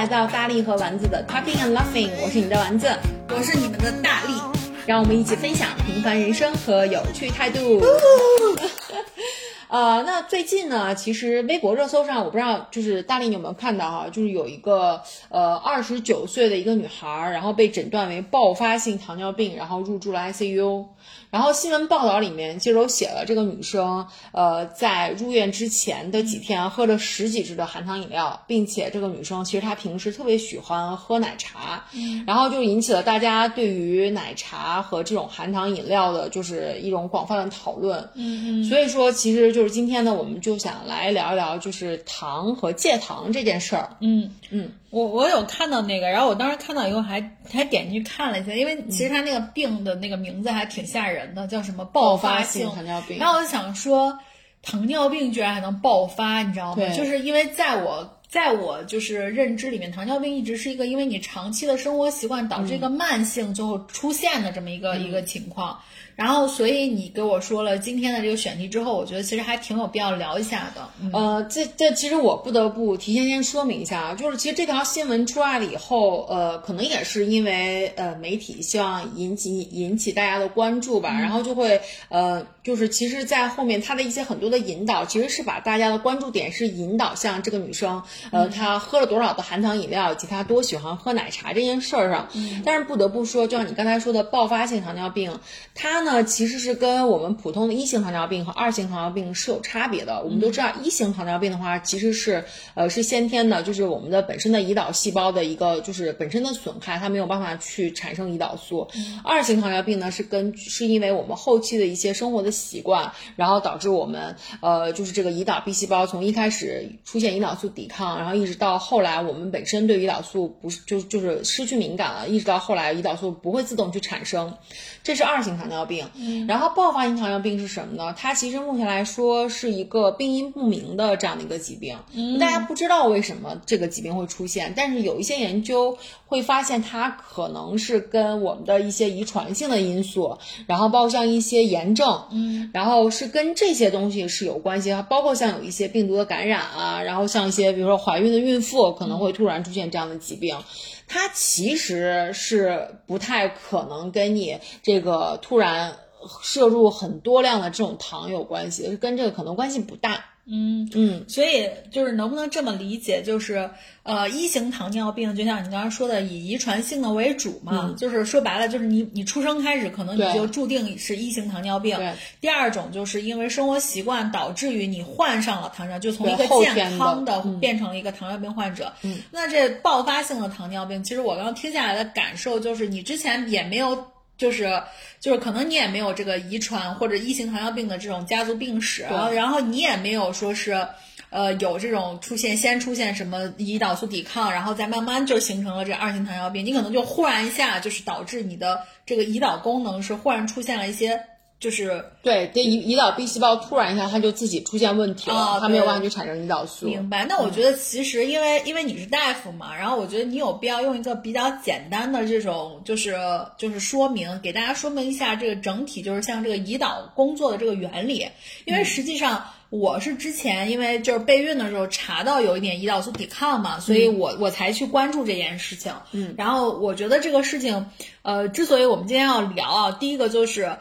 来到大力和丸子的 Talking and Laughing，我是你的丸子，我是你们的大力，让我们一起分享平凡人生和有趣态度。呃，那最近呢，其实微博热搜上，我不知道就是大力你有没有看到哈，就是有一个呃二十九岁的一个女孩，然后被诊断为爆发性糖尿病，然后入住了 ICU。然后新闻报道里面其实有写了这个女生，呃，在入院之前的几天喝了十几支的含糖饮料，并且这个女生其实她平时特别喜欢喝奶茶，然后就引起了大家对于奶茶和这种含糖饮料的就是一种广泛的讨论。嗯嗯，所以说，其实就是今天呢，我们就想来聊一聊就是糖和戒糖这件事儿。嗯嗯。我我有看到那个，然后我当时看到以后还还点进去看了一下，因为其实他那个病的那个名字还挺吓人的，叫什么爆发性糖尿病。然后我就想说，糖尿病居然还能爆发，你知道吗？就是因为在我在我就是认知里面，糖尿病一直是一个因为你长期的生活习惯导致一个慢性最后出现的这么一个一个情况。然后，所以你给我说了今天的这个选题之后，我觉得其实还挺有必要聊一下的。呃，这这其实我不得不提前先说明一下啊，就是其实这条新闻出来了以后，呃，可能也是因为呃媒体希望引起引起大家的关注吧，然后就会呃，就是其实，在后面他的一些很多的引导，其实是把大家的关注点是引导向这个女生，呃，她喝了多少的含糖饮料以及她多喜欢喝奶茶这件事儿上。但是不得不说，就像你刚才说的，爆发性糖尿病，她呢。那其实是跟我们普通的一型糖尿病和二型糖尿病是有差别的。我们都知道，一型糖尿病的话，其实是呃是先天的，就是我们的本身的胰岛细胞的一个就是本身的损害，它没有办法去产生胰岛素。二型糖尿病呢，是跟是因为我们后期的一些生活的习惯，然后导致我们呃就是这个胰岛 B 细胞从一开始出现胰岛素抵抗，然后一直到后来我们本身对胰岛素不是就就是失去敏感了，一直到后来胰岛素不会自动去产生，这是二型糖尿病。然后爆发性糖尿病是什么呢？它其实目前来说是一个病因不明的这样的一个疾病，大家不知道为什么这个疾病会出现，但是有一些研究会发现它可能是跟我们的一些遗传性的因素，然后包括像一些炎症，嗯，然后是跟这些东西是有关系，包括像有一些病毒的感染啊，然后像一些比如说怀孕的孕妇可能会突然出现这样的疾病。它其实是不太可能跟你这个突然摄入很多量的这种糖有关系，跟这个可能关系不大。嗯嗯，所以就是能不能这么理解，就是呃，一型糖尿病就像你刚刚说的，以遗传性的为主嘛，就是说白了，就是你你出生开始可能你就注定是一型糖尿病。第二种就是因为生活习惯导致于你患上了糖尿病，就从一个健康的变成了一个糖尿病患者。嗯，那这爆发性的糖尿病，其实我刚刚听下来的感受就是，你之前也没有。就是就是，可能你也没有这个遗传或者一型糖尿病的这种家族病史，然后你也没有说是，呃，有这种出现先出现什么胰岛素抵抗，然后再慢慢就形成了这二型糖尿病，你可能就忽然一下就是导致你的这个胰岛功能是忽然出现了一些。就是对，这胰胰岛 B 细胞突然一下，它就自己出现问题了，它没有办法去产生胰岛素。明白。那我觉得其实因为因为你是大夫嘛，然后我觉得你有必要用一个比较简单的这种就是就是说明，给大家说明一下这个整体就是像这个胰岛工作的这个原理。因为实际上我是之前因为就是备孕的时候查到有一点胰岛素抵抗嘛，所以我我才去关注这件事情。嗯。然后我觉得这个事情，呃，之所以我们今天要聊啊，第一个就是。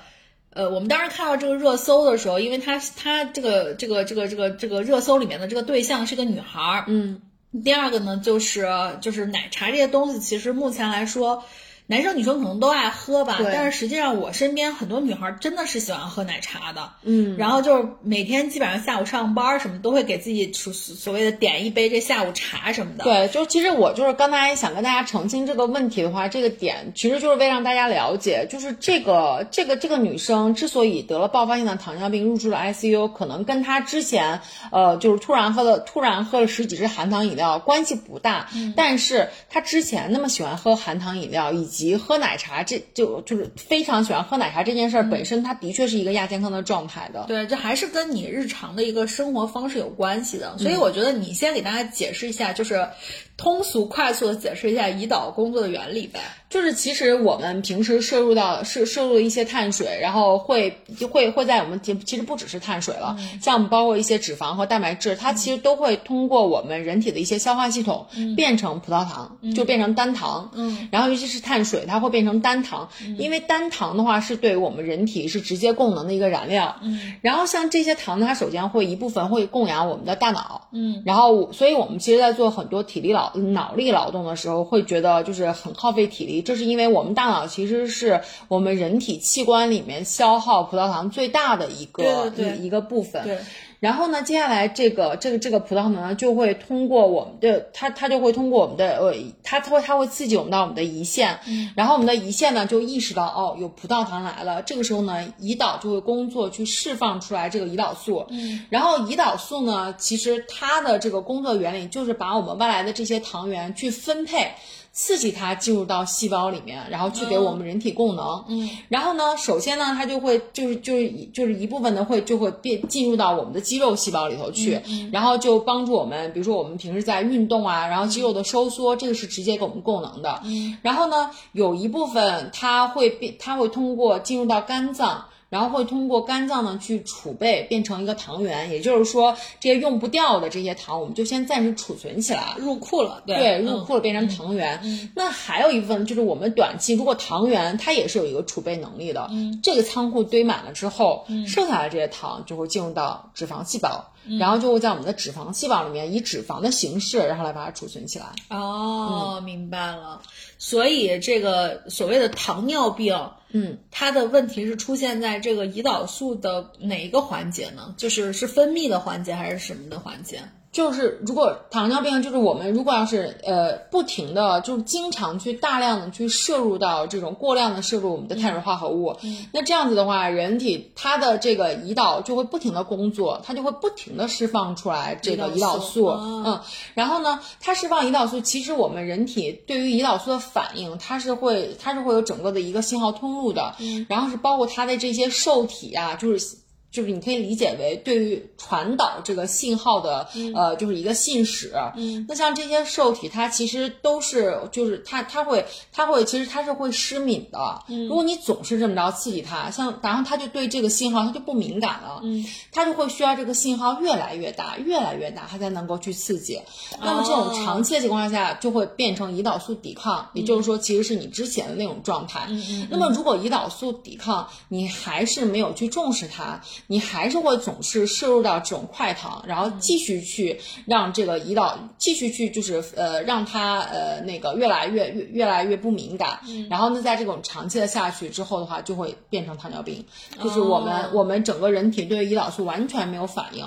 呃，我们当时看到这个热搜的时候，因为他他这个这个这个这个这个热搜里面的这个对象是个女孩儿，嗯，第二个呢就是就是奶茶这些东西，其实目前来说。男生女生可能都爱喝吧，但是实际上我身边很多女孩真的是喜欢喝奶茶的，嗯，然后就是每天基本上下午上班什么都会给自己所所谓的点一杯这下午茶什么的。对，就其实我就是刚才想跟大家澄清这个问题的话，这个点其实就是为让大家了解，就是这个这个这个女生之所以得了爆发性的糖尿病入住了 ICU，可能跟她之前呃就是突然喝了突然喝了十几支含糖饮料关系不大，嗯但是她之前那么喜欢喝含糖饮料以及及喝奶茶，这就就是非常喜欢喝奶茶这件事儿本身，它的确是一个亚健康的状态的。对，这还是跟你日常的一个生活方式有关系的。所以我觉得你先给大家解释一下，就是通俗快速的解释一下胰岛工作的原理呗。就是其实我们平时摄入到摄摄入的一些碳水，然后会会会在我们其实不只是碳水了，像我们包括一些脂肪和蛋白质，它其实都会通过我们人体的一些消化系统变成葡萄糖，就变成单糖。嗯，然后尤其是碳水，它会变成单糖，因为单糖的话是对于我们人体是直接供能的一个燃料。嗯，然后像这些糖呢，它首先会一部分会供养我们的大脑。嗯，然后所以我们其实，在做很多体力劳脑力劳动的时候，会觉得就是很耗费体力。这是因为我们大脑其实是我们人体器官里面消耗葡萄糖最大的一个对对一一个部分。对，然后呢，接下来这个这个这个葡萄糖呢，就会通过我们的它它就会通过我们的呃，它它会它会刺激我们到我们的胰腺，然后我们的胰腺呢就意识到哦有葡萄糖来了，这个时候呢胰岛就会工作去释放出来这个胰岛素，嗯，然后胰岛素呢，其实它的这个工作原理就是把我们外来的这些糖原去分配。刺激它进入到细胞里面，然后去给我们人体供能。嗯，然后呢，首先呢，它就会就是就是就是一部分呢会就会变进入到我们的肌肉细胞里头去，然后就帮助我们，比如说我们平时在运动啊，然后肌肉的收缩，这个是直接给我们供能的。嗯，然后呢，有一部分它会变，它会通过进入到肝脏。然后会通过肝脏呢去储备，变成一个糖原，也就是说这些用不掉的这些糖，我们就先暂时储存起来。入库了，对对，入库了变成糖原。那还有一部分就是我们短期，如果糖原它也是有一个储备能力的，嗯这个仓库堆满了之后，剩下的这些糖就会进入到脂肪细胞，嗯然后就会在我们的脂肪细胞里面以脂肪的形式，然后来把它储存起来。哦，明白了。所以这个所谓的糖尿病，嗯，它的问题是出现在这个胰岛素的哪一个环节呢？就是是分泌的环节还是什么的环节？就是如果糖尿病，就是我们如果要是呃不停的，就是经常去大量的去摄入到这种过量的摄入我们的碳水化合物，那这样子的话，人体它的这个胰岛就会不停的工作，它就会不停的释放出来这个胰胰岛素嗯，然后呢，它释放胰岛素，其实我们人体对于胰岛素的反应，它是会它是会有整个的一个信号通路的，嗯，然后是包括它的这些受体啊，就是。就是你可以理解为对于传导这个信号的，呃，就是一个信使。嗯，那像这些受体，它其实都是，就是它它会它会，其实它是会失敏的。嗯，如果你总是这么着刺激它，像然后它就对这个信号它就不敏感了。嗯，它就会需要这个信号越来越大，越来越大，它才能够去刺激。那么这种长期的情况下，就会变成胰岛素抵抗，也就是说，其实是你之前的那种状态。嗯嗯那么如果胰岛素抵抗，你还是没有去重视它，你还是会总是摄入到这种快糖，然后继续去让这个胰岛继续去就是呃让它呃那个越来越越越来越不敏感，然后呢在这种长期的下去之后的话，就会变成糖尿病，就是我们、哦我们整个人体对胰岛素完全没有反应。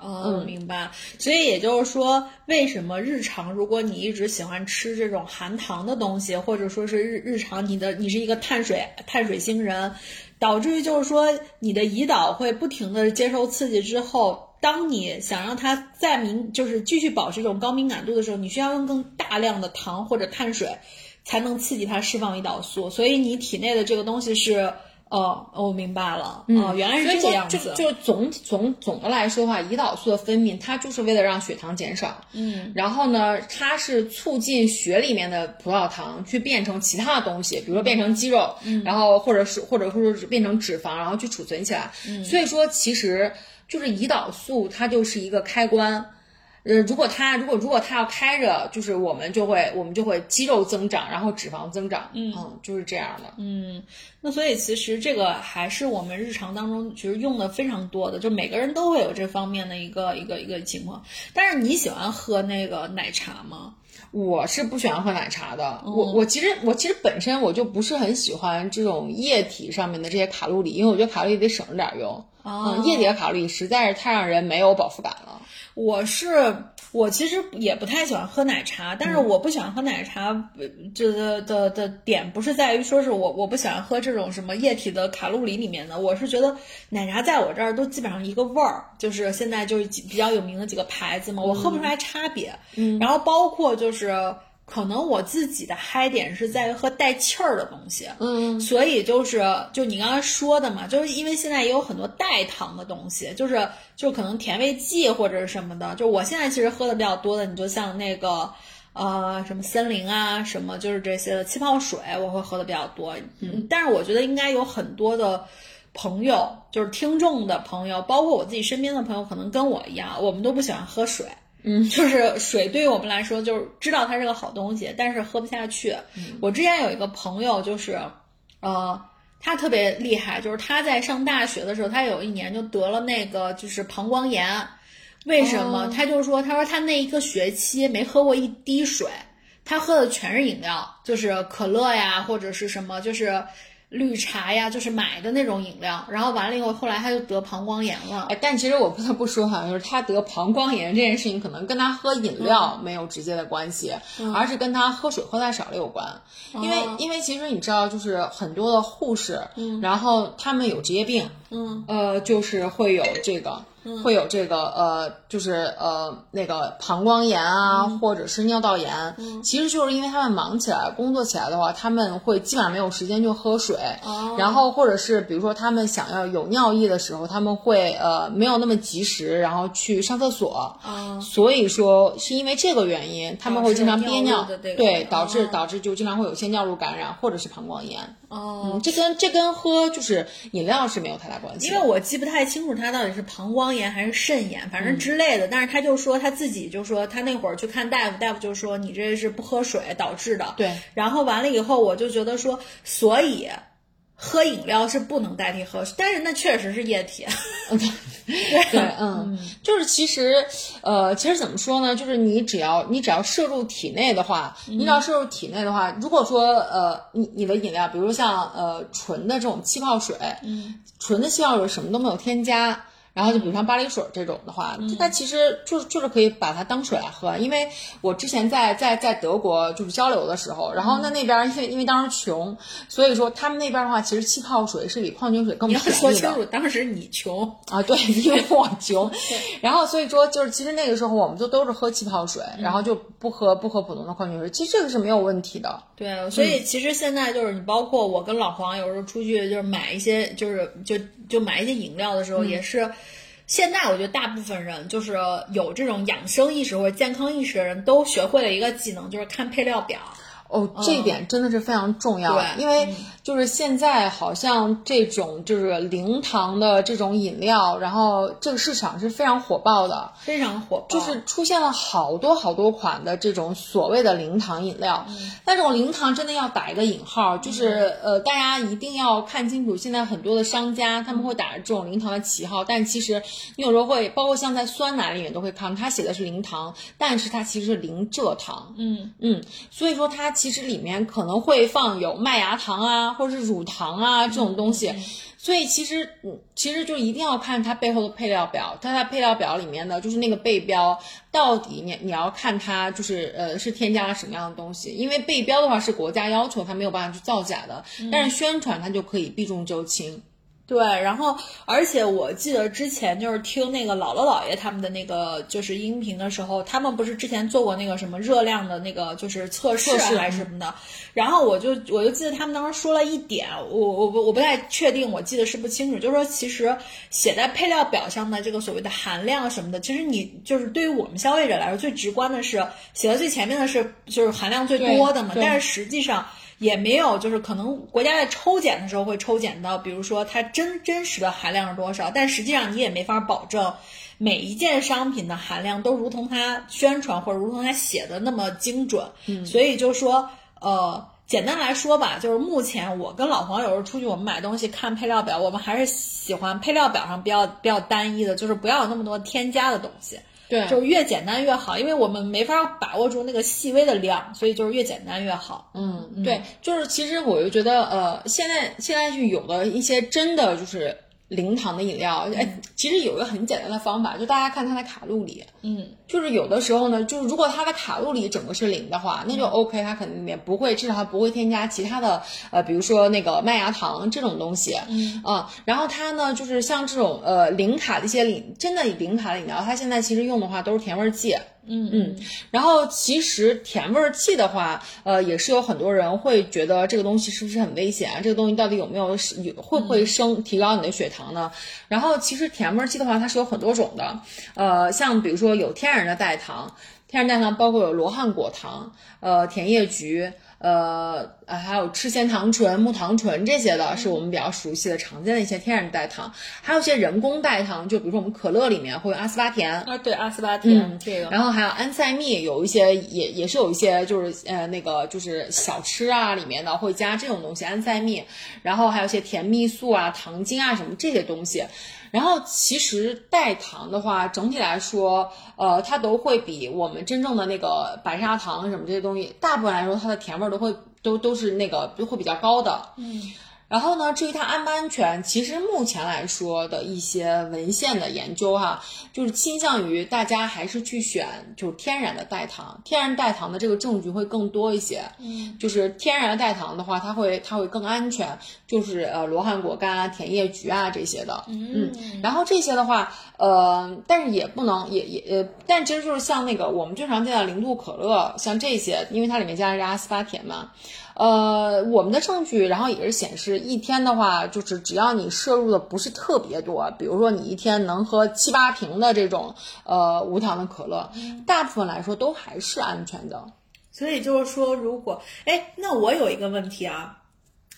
哦，明白。所以也就是说，为什么日常如果你一直喜欢吃这种含糖的东西，或者说是日日常你的你是一个碳水碳水星人，导致于就是说你的胰岛会不停的接受刺激之后。当你想让它再敏，就是继续保持这种高敏感度的时候，你需要用更大量的糖或者碳水，才能刺激它释放胰岛素。所以你体内的这个东西是，哦，我明白了，哦，原来是这个样子。就就总总总的来说的话，胰岛素的分泌，它就是为了让血糖减少。嗯，然后呢，它是促进血里面的葡萄糖去变成其他的东西，比如说变成肌肉，嗯，然后或者是或者说是变成脂肪，然后去储存起来。嗯，所以说其实就是胰岛素，它就是一个开关。呃，如果它如果如果它要开着，就是我们就会我们就会肌肉增长，然后脂肪增长，嗯就是这样的。嗯，那所以其实这个还是我们日常当中其实用的非常多的，就每个人都会有这方面的一个一个一个情况。但是你喜欢喝那个奶茶吗？我是不喜欢喝奶茶的，嗯我我其实我其实本身我就不是很喜欢这种液体上面的这些卡路里，因为我觉得卡路里得省着点儿用。哦嗯，液体的卡路里实在是太让人没有饱腹感了。我是我其实也不太喜欢喝奶茶，但是我不喜欢喝奶茶，呃这的的的点不是在于说是我我不喜欢喝这种什么液体的卡路里里面的，我是觉得奶茶在我这儿都基本上一个味儿，就是现在就是比较有名的几个牌子嘛，我喝不出来差别。嗯，然后包括就是。可能我自己的嗨点是在于喝带气儿的东西，嗯，所以就是就你刚才说的嘛，就是因为现在也有很多代糖的东西，就是就可能甜味剂或者是什么的，就我现在其实喝的比较多的，你就像那个呃，什么森林啊，什么就是这些的气泡水，我会喝的比较多。嗯，但是我觉得应该有很多的朋友，就是听众的朋友，包括我自己身边的朋友，可能跟我一样，我们都不喜欢喝水。嗯，就是水对于我们来说，就是知道它是个好东西，但是喝不下去。我之前有一个朋友，就是呃，他特别厉害，就是他在上大学的时候，他有一年就得了那个就是膀胱炎。为什么？他就说，他说他那一个学期没喝过一滴水，他喝的全是饮料，就是可乐呀，或者是什么，就是绿茶呀，就是买的那种饮料。然后完了以后，后来他就得膀胱炎了。哎，但其实我不得不说哈，就是他得膀胱炎这件事情，可能跟他喝饮料没有直接的关系，而是跟他喝水喝太少了有关。因为因为其实你知道，就是很多的护士，然后他们有职业病，嗯，呃，就是会有这个。会有这个呃，就是呃那个膀胱炎啊，或者是尿道炎，其实就是因为他们忙起来、工作起来的话，他们会基本上没有时间去喝水，然后或者是比如说他们想要有尿意的时候，他们会呃没有那么及时，然后去上厕所，所以说是因为这个原因，他们会经常憋尿，对，导致导致就经常会有一些尿路感染或者是膀胱炎。哦，这跟这跟喝就是饮料是没有太大关系，因为我记不太清楚他到底是膀胱炎还是肾炎，反正之类的。但是他就说他自己就说他那会儿去看大夫，大夫就说你这是不喝水导致的。对，然后完了以后，我就觉得说，所以。喝饮料是不能代替喝水，但是那确实是液体。对，嗯，就是其实，呃，其实怎么说呢？就是你只要你只要摄入体内的话，你只要摄入体内的话，如果说呃，你你的饮料，比如像呃纯的这种气泡水，嗯，纯的气泡水什么都没有添加。然后就比如像巴黎水这种的话，它其实就是就是可以把它当水来喝。因为我之前在在在德国就是交流的时候，然后那那边因为因为当时穷，所以说他们那边的话，其实气泡水是比矿泉水更便宜的。说清楚，当时你穷啊？对，因为我穷。然后所以说就是其实那个时候我们就都是喝气泡水，然后就不喝不喝普通的矿泉水。其实这个是没有问题的。对，所以其实现在就是你包括我跟老黄有时候出去就是买一些就是就就买一些饮料的时候也是。现在我觉得大部分人就是有这种养生意识或者健康意识的人都学会了一个技能，就是看配料表。哦，这一点真的是非常重要，因为就是现在好像这种就是零糖的这种饮料，然后这个市场是非常火爆的，非常火爆，就是出现了好多好多款的这种所谓的零糖饮料。但这种零糖真的要打一个引号，就是呃，大家一定要看清楚，现在很多的商家他们会打着这种零糖的旗号，但其实你有时候会，包括像在酸奶里面都会看，它写的是零糖，但是它其实是零蔗糖。嗯嗯，所以说它。其实里面可能会放有麦芽糖啊，或者是乳糖啊这种东西，所以其实嗯，其实就一定要看它背后的配料表，它在配料表里面的就是那个背标，到底你你要看它就是呃是添加了什么样的东西，因为背标的话是国家要求，它没有办法去造假的，但是宣传它就可以避重就轻。对，然后而且我记得之前就是听那个姥姥姥爷他们的那个就是音频的时候，他们不是之前做过那个什么热量的那个就是测试还是什么的，然后我就我就记得他们当时说了一点，我我我我不太确定，我记得是不清楚，就是说其实写在配料表上的这个所谓的含量什么的，其实你就是对于我们消费者来说最直观的是写在最前面的是就是含量最多的嘛，但是实际上。也没有，就是可能国家在抽检的时候会抽检到，比如说它真真实的含量是多少，但实际上你也没法保证每一件商品的含量都如同它宣传或者如同它写的那么精准。嗯，所以就是说，呃，简单来说吧，就是目前我跟老黄有时候出去我们买东西看配料表，我们还是喜欢配料表上比较比较单一的，就是不要有那么多添加的东西。对，就是越简单越好，因为我们没法把握住那个细微的量，所以就是越简单越好。嗯，对，就是其实我就觉得，呃，现在现在就有的一些真的就是。零糖的饮料，哎，其实有一个很简单的方法，就大家看它的卡路里，嗯，就是有的时候呢，就是如果它的卡路里整个是零的话，那就 OK，它肯定也不会，至少它不会添加其他的，呃，比如说那个麦芽糖这种东西，嗯啊，然后它呢，就是像这种呃零卡的一些零，真的零卡的饮料，它现在其实用的话都是甜味剂。嗯嗯，然后其实甜味儿剂的话，呃，也是有很多人会觉得这个东西是不是很危险啊？这个东西到底有没有是有会不会升提高你的血糖呢？然后其实甜味儿剂的话，它是有很多种的，呃，像比如说有天然的代糖，天然代糖包括有罗汉果糖，呃，甜叶菊。呃，还有赤藓糖醇、木糖醇这些的，是我们比较熟悉的、常见的一些天然代糖。还有一些人工代糖，就比如说我们可乐里面会有阿斯巴甜啊，对阿斯巴甜这个，然后还有安赛蜜，有一些也也是有一些就是呃那个就是小吃啊里面的会加这种东西安赛蜜，然后还有一些甜蜜素啊、糖精啊什么这些东西。然后其实代糖的话，整体来说，呃，它都会比我们真正的那个白砂糖什么这些东西，大部分来说它的甜味都会都都是那个会比较高的。嗯。然后呢，至于它安不安全，其实目前来说的一些文献的研究哈，就是倾向于大家还是去选就是天然的代糖，天然代糖的这个证据会更多一些。嗯，就是天然的代糖的话，它会它会更安全，就是呃罗汉果干啊、甜叶菊啊这些的。嗯，然后这些的话，呃，但是也不能也也呃，但其实就是像那个我们最常见的零度可乐，像这些，因为它里面加的是阿斯巴甜嘛。呃，我们的证据，然后也是显示，一天的话，就是只要你摄入的不是特别多，比如说你一天能喝七八瓶的这种呃无糖的可乐，大部分来说都还是安全的。所以就是说，如果哎，那我有一个问题啊，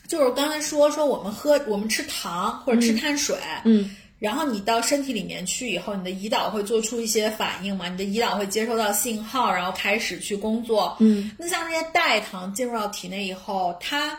就是刚才说说我们喝我们吃糖或者吃碳水，嗯。然后你到身体里面去以后，你的胰岛会做出一些反应嘛？你的胰岛会接收到信号，然后开始去工作。嗯，那像这些代糖进入到体内以后，它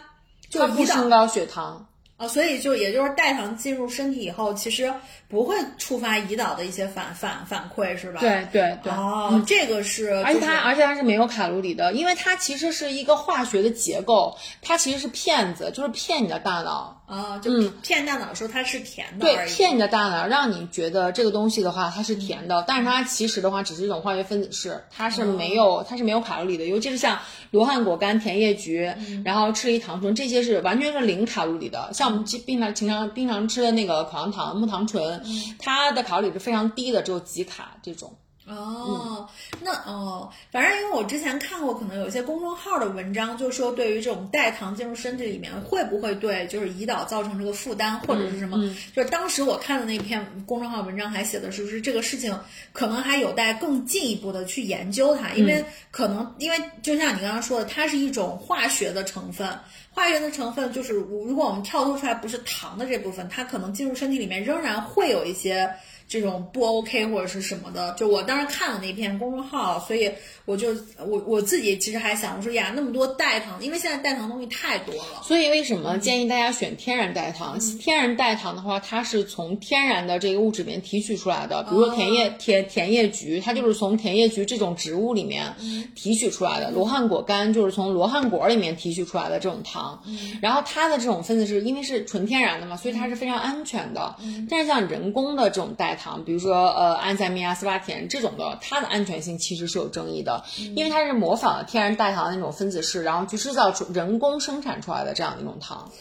就不升高血糖啊，所以就也就是代糖进入身体以后，其实。不会触发胰岛的一些反反反馈是吧？对对对，哦，这个是，而且它而且它是没有卡路里的，因为它其实是一个化学的结构，它其实是骗子，就是骗你的大脑啊，就骗大脑说它是甜的，对，骗你的大脑，让你觉得这个东西的话它是甜的，但是它其实的话只是一种化学分子式，它是没有它是没有卡路里的，尤其是像罗汉果干、甜叶菊，然后赤梨糖醇这些是完全是零卡路里的，像我们平常平常经常吃的那个口香糖、木糖醇。它的卡路里是非常低的，只有几卡这种。哦，那哦，反正因为我之前看过，可能有一些公众号的文章，就说对于这种代糖进入身体里面，会不会对就是胰岛造成这个负担，或者是什么？就是当时我看的那篇公众号文章还写的是，是这个事情可能还有待更进一步的去研究它，因为可能因为就像你刚刚说的，它是一种化学的成分。化学的成分就是，如果我们跳脱出来不是糖的这部分，它可能进入身体里面仍然会有一些。这种不 OK 或者是什么的，就我当时看了那篇公众号，所以我就我我自己其实还想说呀，那么多代糖，因为现在代糖东西太多了，所以为什么建议大家选天然代糖？天然代糖的话，它是从天然的这个物质里面提取出来的，比如说甜叶甜甜叶菊，它就是从甜叶菊这种植物里面提取出来的；罗汉果干就是从罗汉果里面提取出来的这种糖。然后它的这种分子是因为是纯天然的嘛，所以它是非常安全的。但是像人工的这种代糖，比如说呃安赛蜜阿斯巴甜这种的，它的安全性其实是有争议的，因为它是模仿了天然代糖的那种分子式，然后去制造出人工生产出来的这样的一种糖。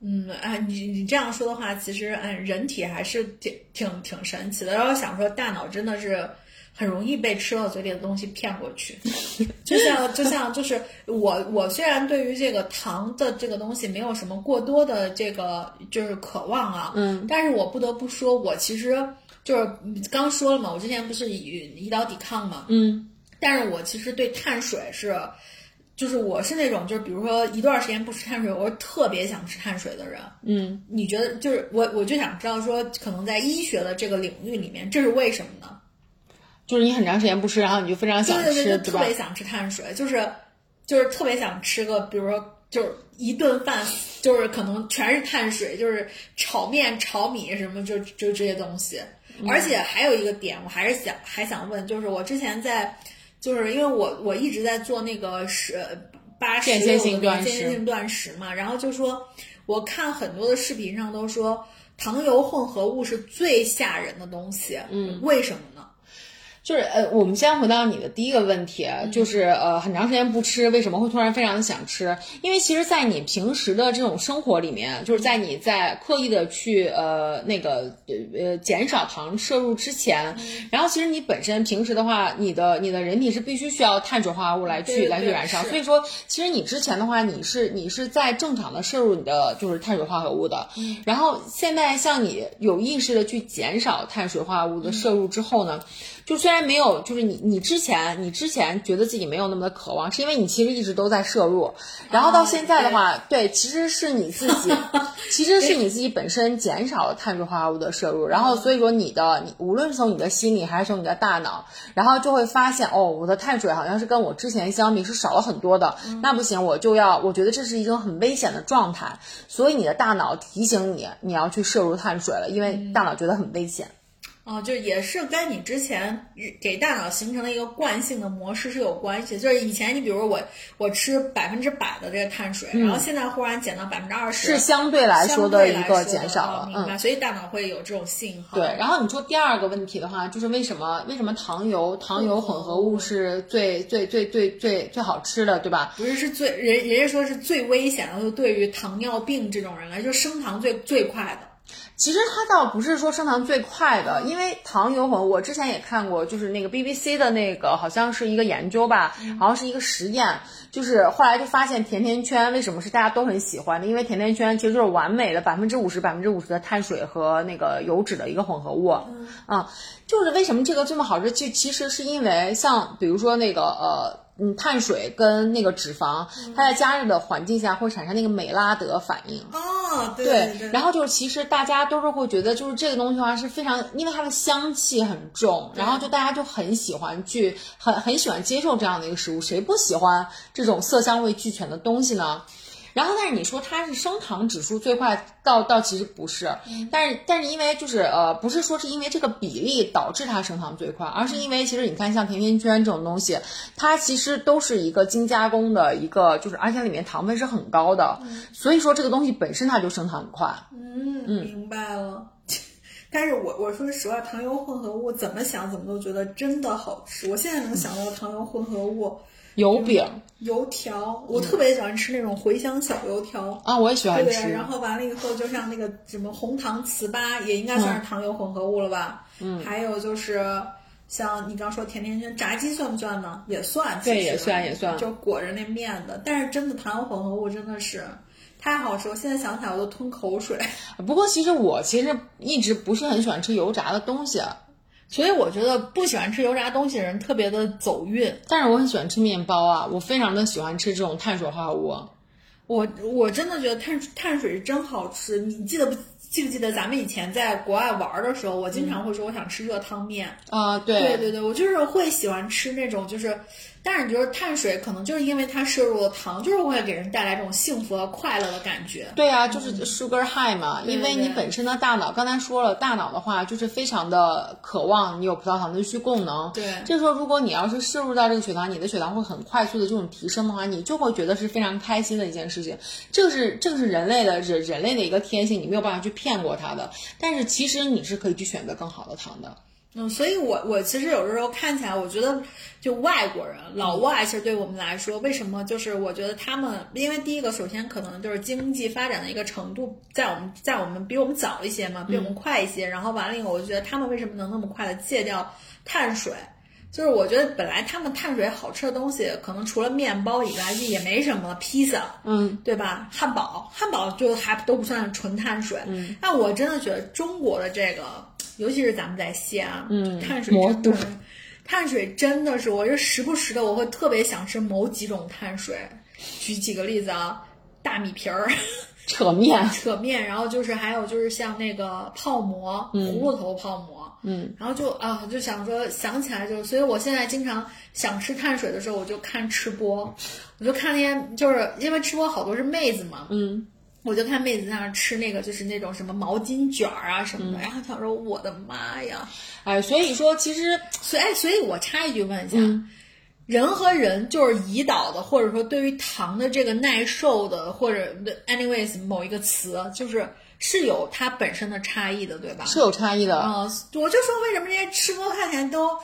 嗯，哎，你你这样说的话，其实嗯，人体还是挺挺挺神奇的。然后想说，大脑真的是很容易被吃到嘴里的东西骗过去，就像就像就是我我虽然对于这个糖的这个东西没有什么过多的这个就是渴望啊，嗯，但是我不得不说，我其实。就是刚说了嘛，我之前不是胰胰岛抵抗嘛，嗯，但是我其实对碳水是，就是我是那种就是比如说一段时间不吃碳水，我是特别想吃碳水的人，嗯，你觉得就是我我就想知道说，可能在医学的这个领域里面，这是为什么呢？就是你很长时间不吃，然后你就非常想吃，对特别想吃碳水，就是就是特别想吃个，比如说就是一顿饭，就是可能全是碳水，就是炒面、炒米什么，就就这些东西。而且还有一个点，我还是想还想问，就是我之前在，就是因为我我一直在做那个是八十六的间歇性断食嘛，然后就说我看很多的视频上都说糖油混合物是最吓人的东西，嗯，为什么呢？就是呃，我们先回到你的第一个问题，就是呃，很长时间不吃，为什么会突然非常的想吃？因为其实，在你平时的这种生活里面，就是在你在刻意的去呃那个呃呃减少糖摄入之前，然后其实你本身平时的话，你的你的人体是必须需要碳水化合物来去来去燃烧，所以说其实你之前的话，你是你是在正常的摄入你的就是碳水化合物的，然后现在像你有意识的去减少碳水化合物的摄入之后呢，就虽然没有，就是你你之前你之前觉得自己没有那么的渴望，是因为你其实一直都在摄入，然后到现在的话，对，其实是你自己，其实是你自己本身减少了碳水化合物的摄入，然后所以说你的你无论是从你的心理还是从你的大脑，然后就会发现哦，我的碳水好像是跟我之前相比是少了很多的，那不行，我就要，我觉得这是一种很危险的状态，所以你的大脑提醒你你要去摄入碳水了，因为大脑觉得很危险。哦，就也是跟你之前给大脑形成的一个惯性的模式是有关系。就是以前你比如我我吃百分之百的这个碳水，然后现在忽然减到百分之二十，是相对来说的一个减少了，嗯。明白？所以大脑会有这种信号。对，然后你说第二个问题的话，就是为什么为什么糖油糖油混合物是最最最最最最好吃的，对吧？不是是最人人家说是最危险的，就对于糖尿病这种人来说，升糖最最快的。其实它倒不是说升糖最快的，因为糖油混，我之前也看过，就是那个 BBC 的那个好像是一个研究吧，好像是一个实验，就是后来就发现甜甜圈为什么是大家都很喜欢的，因为甜甜圈其实就是完美的百分之五十百分之五十的碳水和那个油脂的一个混合物，嗯，就是为什么这个这么好吃，就其实是因为像比如说那个呃。嗯，碳水跟那个脂肪，它在加热的环境下会产生那个美拉德反应。哦，对对，对然后就是其实大家都是会觉得，就是这个东西的话是非常，因为它的香气很重，然后就大家就很喜欢去，很很喜欢接受这样的一个食物，谁不喜欢这种色香味俱全的东西呢？然后，但是你说它是升糖指数最快，倒倒其实不是，但是但是因为就是呃，不是说是因为这个比例导致它升糖最快，而是因为其实你看像甜甜圈这种东西，它其实都是一个精加工的一个，就是而且里面糖分是很高的，所以说这个东西本身它就升糖很快。嗯，明白了。但是我我说实话，糖油混合物怎么想怎么都觉得真的好吃。我现在能想到糖油混合物，油饼油条，我特别喜欢吃那种茴香小油条。啊，我也喜欢对，吃。然后完了以后，就像那个什么红糖糍粑，也应该算是糖油混合物了吧？嗯，还有就是像你刚说甜甜圈，炸鸡算不算呢？也算，其实对也算也算就裹着那面的。但是真的糖油混合物真的是太好吃，我现在想起来我都吞口水。不过其实我其实一直不是很喜欢吃油炸的东西，所以我觉得不喜欢吃油炸东西的人特别的走运。但是我很喜欢吃面包啊，我非常的喜欢吃这种碳水化合物。我我真的觉得碳碳水是真好吃。你记得不记不记得咱们以前在国外玩的时候，我经常会说我想吃热汤面。啊、对对对对，我就是会喜欢吃那种就是。但是你就是碳水，可能就是因为它摄入了糖，就是会给人带来这种幸福和快乐的感觉。对啊，就是 sugar high 嘛，对因为你本身的大脑，刚才说了，大脑的话就是非常的渴望你有葡萄糖的去供能。对这时候如果你要是摄入到这个血糖，你的血糖会很快速的这种提升的话，你就会觉得是非常开心的一件事情。这个是这个是人类的人人类的一个天性，你没有办法去骗过他的。但是其实你是可以去选择更好的糖的。嗯，所以我我其实有的时候看起来，我觉得就外国人老外，其实对我们来说，为什么就是我觉得他们，因为第一个，首先可能就是经济发展的一个程度，在我们在我们比我们早一些嘛，比我们快一些。然后完了以后，我就觉得他们为什么能那么快的戒掉碳水？就是我觉得本来他们碳水好吃的东西，可能除了面包以外也没什么了，披萨，嗯，对吧？汉堡，汉堡就还都不算纯碳水。嗯，但我真的觉得中国的这个，尤其是咱们在西安，嗯碳水真的，碳水真的是，我就时不时的我会特别想吃某几种碳水。举几个例子啊，大米皮儿。扯面，扯面，然后就是还有就是像那个泡馍，葫芦头泡馍，嗯，然后就啊就想说想起来就，所以我现在经常想吃碳水的时候，我就看吃播，我就看那些就是因为吃播好多是妹子嘛，嗯，我就看妹子在那儿吃那个就是那种什么毛巾卷儿啊什么的，然后想说我的妈呀，哎，所以说其实所以哎，所以我插一句问一下。人和人就是胰岛的，或者说对于糖的这个耐受的，或者 anyways 某一个词，就是是有它本身的差异的，对吧？是有差异的。嗯、我就说为什么这些吃播看起来都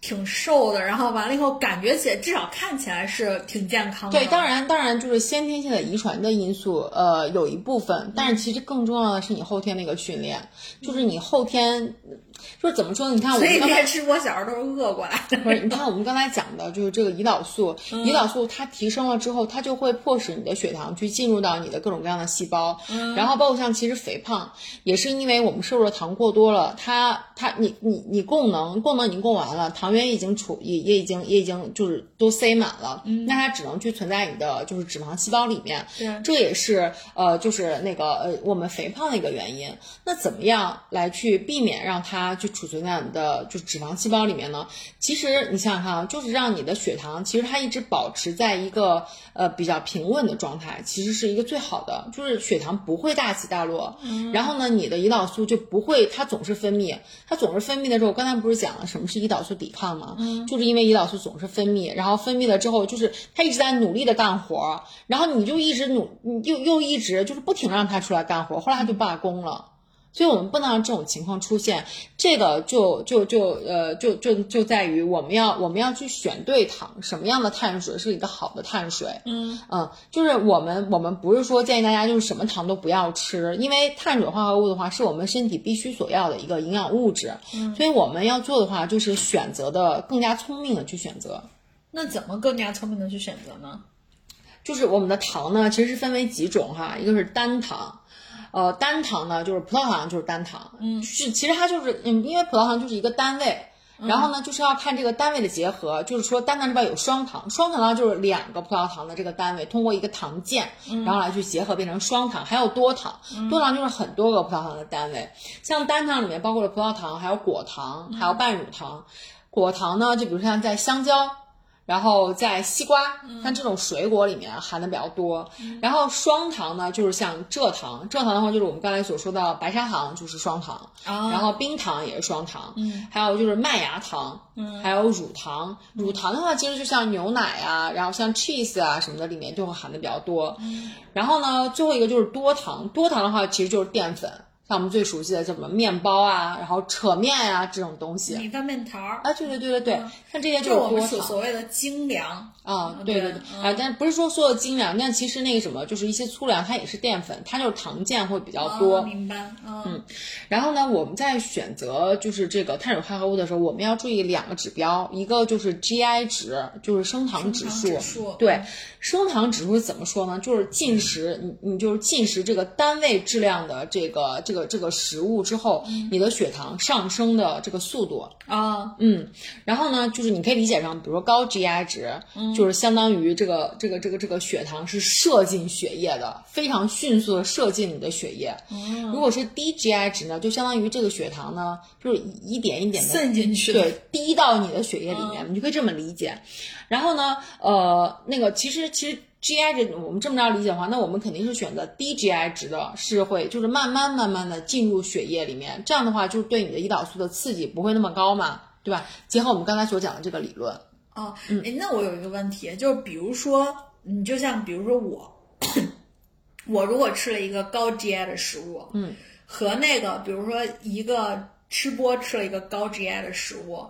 挺瘦的，然后完了以后感觉起来至少看起来是挺健康的。对，当然当然就是先天性的遗传的因素，呃，有一部分，但是其实更重要的是你后天那个训练，就是你后天。就是怎么说呢？你看我所以们刚才练吃播小时候都是饿过来的。不是，你看我们刚才讲的，就是这个胰岛素，胰岛素它提升了之后，它就会迫使你的血糖去进入到你的各种各样的细胞，然后包括像其实肥胖也是因为我们摄入的糖过多了，它它你你你供能供能已经供完了，糖原已经储也也已经也已经就是都塞满了，那它只能去存在你的就是脂肪细胞里面，对这也是呃就是那个呃我们肥胖的一个原因。那怎么样来去避免让它去储存在你的就脂肪细胞里面呢？其实你想想看啊，就是让你的血糖其实它一直保持在一个呃比较平稳的状态，其实是一个最好的，就是血糖不会大起大落。然后呢，你的胰岛素就不会它总是分泌，它总是分泌的时候，我刚才不是讲了什么是胰岛素抵抗吗？就是因为胰岛素总是分泌，然后分泌了之后，就是它一直在努力的干活，然后你就一直努，你又又一直就是不停让它出来干活，后来它就罢工了。所以我们不能让这种情况出现，这个就就就呃就就就在于我们要我们要去选对糖，什么样的碳水是一个好的碳水，嗯嗯，就是我们我们不是说建议大家就是什么糖都不要吃，因为碳水化合物的话是我们身体必须所要的一个营养物质，所以我们要做的话就是选择的更加聪明的去选择。那怎么更加聪明的去选择呢？就是我们的糖呢，其实是分为几种哈，一个是单糖，呃，单糖呢就是葡萄糖就是单糖，嗯，是其实它就是嗯，因为葡萄糖就是一个单位。然后呢，就是要看这个单位的结合，就是说单糖这边有双糖，双糖呢就是两个葡萄糖的这个单位，通过一个糖键，然后来去结合变成双糖，还有多糖，多糖就是很多个葡萄糖的单位。像单糖里面包括了葡萄糖，还有果糖，还有半乳糖。果糖呢，就比如像在香蕉。然后在西瓜，像这种水果里面含的比较多。然后双糖呢，就是像蔗糖，蔗糖的话就是我们刚才所说的白砂糖，就是双糖。啊然后冰糖也是双糖。嗯，还有就是麦芽糖，嗯，还有乳糖。乳糖的话，其实就像牛奶啊，然后像 cheese 啊什么的，里面就会含的比较多。嗯，然后呢，最后一个就是多糖，多糖的话其实就是淀粉。像我们最熟悉的什么面包啊，然后扯面啊这种东西米饭面条儿，啊，对对对对对，像这些就是我们所所谓的精粮。啊，嗯对对对对啊，但不是说所有精粮，但其实那个什么，就是一些粗粮，它也是淀粉，它就是糖键会比较多。哦明白。嗯然后呢，我们在选择就是这个碳水化合物的时候，我们要注意两个指标，一个就是 GI 值，就是升糖指数。指数对，升糖指数怎么说呢？就是进食，你你就是进食这个单位质量的这个这个这个食物之后，你的血糖上升的这个速度。啊，嗯，然后呢，就是你可以理解成，比如说高 GI 值，就是相当于这个这个这个这个血糖是射进血液的，非常迅速的射进你的血液。如果是低 GI 值呢，就相当于这个血糖呢，就是一点一点的渗进去对，滴到你的血液里面，你就可以这么理解。然后呢，呃，那个其实其实 GI 这我们这么着理解的话，那我们肯定是选择低 GI 值的，是会就是慢慢慢慢的进入血液里面，这样的话就是对你的胰岛素的刺激不会那么高嘛，对吧？结合我们刚才所讲的这个理论，哦，哎，那我有一个问题，就是比如说，你就像比如说我，我如果吃了一个高 GI 的食物，嗯，和那个比如说一个吃播吃了一个高 GI 的食物，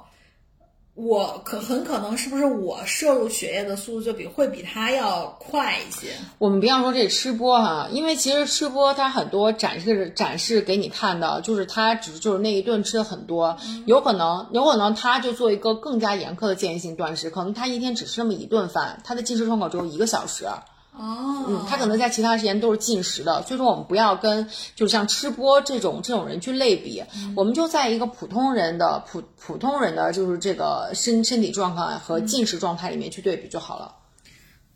我可很可能是不是我摄入血液的速度就比会比他要快一些？我们不要说这吃播哈，因为其实吃播它很多展示展示给你看的，就是他只是就是那一顿吃的很多，有可能有可能他就做一个更加严苛的间歇性断食，可能他一天只吃那么一顿饭，他的进食窗口只有一个小时。哦，嗯，他可能在其他时间都是进食的，所以说我们不要跟就是像吃播这种这种人去类比，我们就在一个普通人的普普通人的就是这个身身体状况和进食状态里面去对比就好了。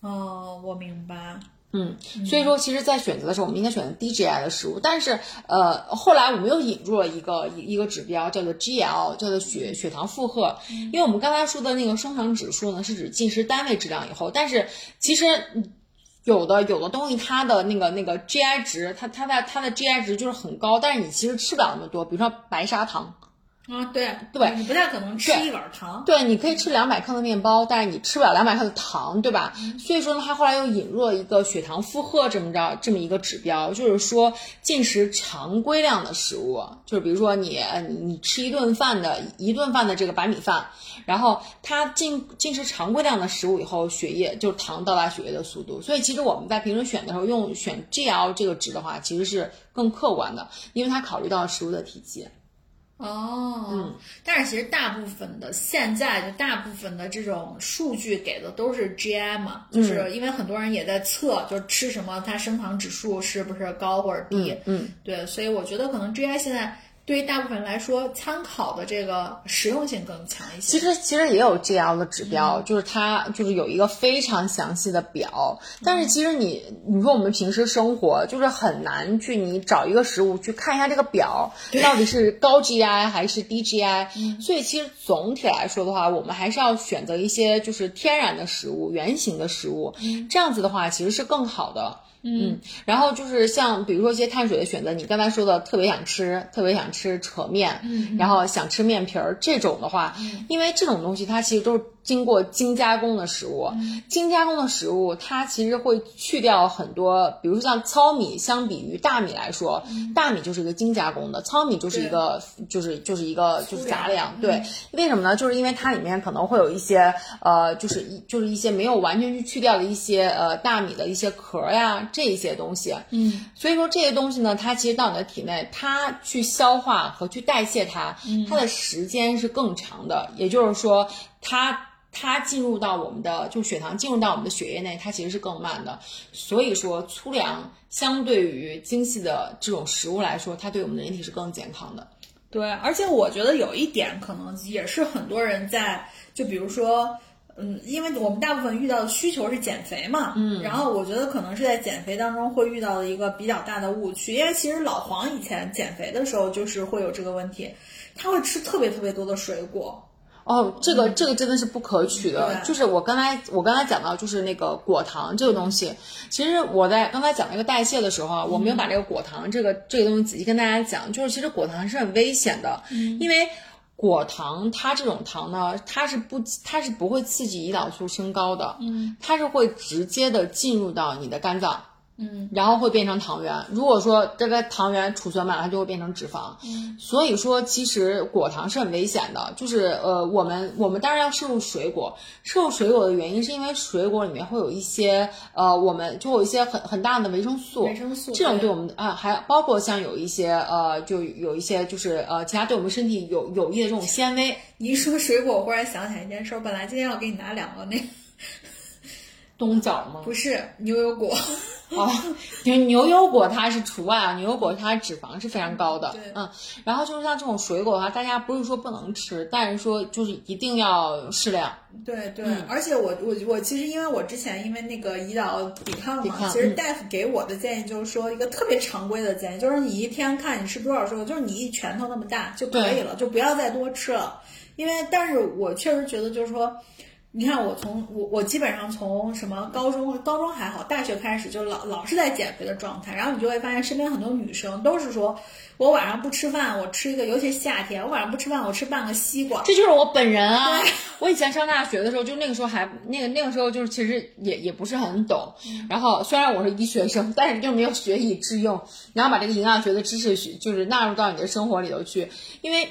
哦，我明白。嗯，所以说，其实，在选择的时候，我们应该选择低 GI 的食物。但是，呃，后来我们又引入了一个一一个指标，叫做 GL，叫做血血糖负荷。因为我们刚才说的那个升糖指数呢，是指进食单位质量以后，但是其实嗯有的有的东西它的那个那个 GI 值，它它的它的 GI 值就是很高，但是你其实吃不了那么多。比如说白砂糖，啊，对对你不太可能吃一碗糖。对，你可以吃两百克的面包，但是你吃不了两百克的糖，对吧？所以说呢，他后来又引入了一个血糖负荷这么着这么一个指标，就是说进食常规量的食物，就是比如说你呃你你吃一顿饭的一顿饭的这个白米饭，然后它进进食常规量的食物以后，血液就是糖到达血液的速度。所以其实我们在平时选的时候用选 GL 这个值的话，其实是更客观的，因为它考虑到食物的体积。哦，嗯，但是其实大部分的现在就大部分的这种数据给的都是 GI 嘛，就是因为很多人也在测，就是吃什么它升糖指数是不是高或者低，嗯，对，所以我觉得可能 GI 现在。对于大部分人来说，参考的这个实用性更强一些。其实其实也有 GL 的指标，就是它就是有一个非常详细的表。但是其实你你说我们平时生活就是很难去你找一个食物去看一下这个表到底是高 GI 还是低 GI。所以其实总体来说的话，我们还是要选择一些就是天然的食物、原形的食物，这样子的话其实是更好的。嗯，然后就是像比如说一些碳水的选择，你刚才说的特别想吃，特别想吃扯面，嗯，然后想吃面皮儿这种的话，因为这种东西它其实都是。经过精加工的食物，精加工的食物，它其实会去掉很多，比如说像糙米，相比于大米来说，大米就是一个精加工的，糙米就是一个，就是就是一个就是杂粮。对，为什么呢？就是因为它里面可能会有一些，呃，就是一就是一些没有完全去去掉的一些，呃，大米的一些壳呀，这些东西。嗯，所以说这些东西呢，它其实到你的体内，它去消化和去代谢它，它的时间是更长的。也就是说，它。它进入到我们的，就血糖进入到我们的血液内，它其实是更慢的。所以说，粗粮相对于精细的这种食物来说，它对我们的人体是更健康的。对，而且我觉得有一点可能也是很多人在，就比如说，嗯，因为我们大部分遇到的需求是减肥嘛，嗯，然后我觉得可能是在减肥当中会遇到的一个比较大的误区，因为其实老黄以前减肥的时候就是会有这个问题，他会吃特别特别多的水果。哦，这个这个真的是不可取的。就是我刚才我刚才讲到，就是那个果糖这个东西，其实我在刚才讲那个代谢的时候啊，我没有把这个果糖这个这个东西仔细跟大家讲。就是其实果糖是很危险的，因为果糖它这种糖呢，它是不它是不会刺激胰岛素升高的，嗯，它是会直接的进入到你的肝脏。嗯，然后会变成糖原。如果说这个糖原储存满了，它就会变成脂肪。嗯，所以说其实果糖是很危险的。就是呃，我们我们当然要摄入水果，摄入水果的原因是因为水果里面会有一些呃，我们就有一些很很大的维生素。维生素这种对我们啊，还包括像有一些呃，就有一些就是呃，其他对我们身体有有益的这种纤维。你一说水果，我忽然想起来一件事，本来今天要给你拿两个那冬枣吗？不是牛油果。哦 牛牛油果它是除外啊，牛油果它脂肪是非常高的，嗯，然后就是像这种水果的话，大家不是说不能吃，但是说就是一定要适量。对对，而且我我我其实因为我之前因为那个胰岛抵抗嘛，其实大夫给我的建议就是说一个特别常规的建议，就是你一天看你吃多少水果，就是你一拳头那么大就可以了，就不要再多吃了。因为但是我确实觉得就是说。你看，我从我我基本上从什么高中高中还好，大学开始就老老是在减肥的状态，然后你就会发现身边很多女生都是说，我晚上不吃饭，我吃一个，尤其夏天，我晚上不吃饭，我吃半个西瓜。这就是我本人啊！我以前上大学的时候，就那个时候还那个那个时候就是其实也也不是很懂，然后虽然我是医学生，但是就没有学以致用，然后把这个营养学的知识就是纳入到你的生活里头去，因为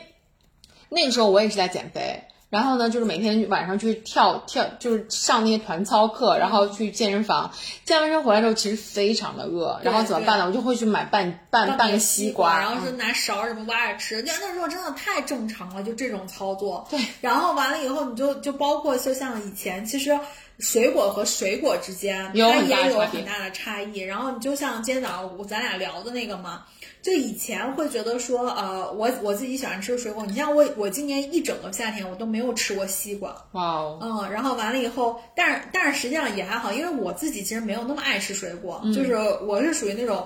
那个时候我也是在减肥。然后呢，就是每天晚上去跳跳，就是上那些团操课，然后去健身房。健完身回来之后，其实非常的饿，然后怎么办呢？我就会去买半半半个西瓜，然后是拿勺什么挖着吃。那那时候真的太正常了，就这种操作。对。然后完了以后，你就就包括就像以前，其实水果和水果之间它也有很大的差异。然后你就像今天早上咱俩聊的那个嘛。就以前会觉得说，呃，我我自己喜欢吃水果。你像我，我今年一整个夏天我都没有吃过西瓜。哇哦。嗯，然后完了以后，但是但是实际上也还好，因为我自己其实没有那么爱吃水果，就是我是属于那种，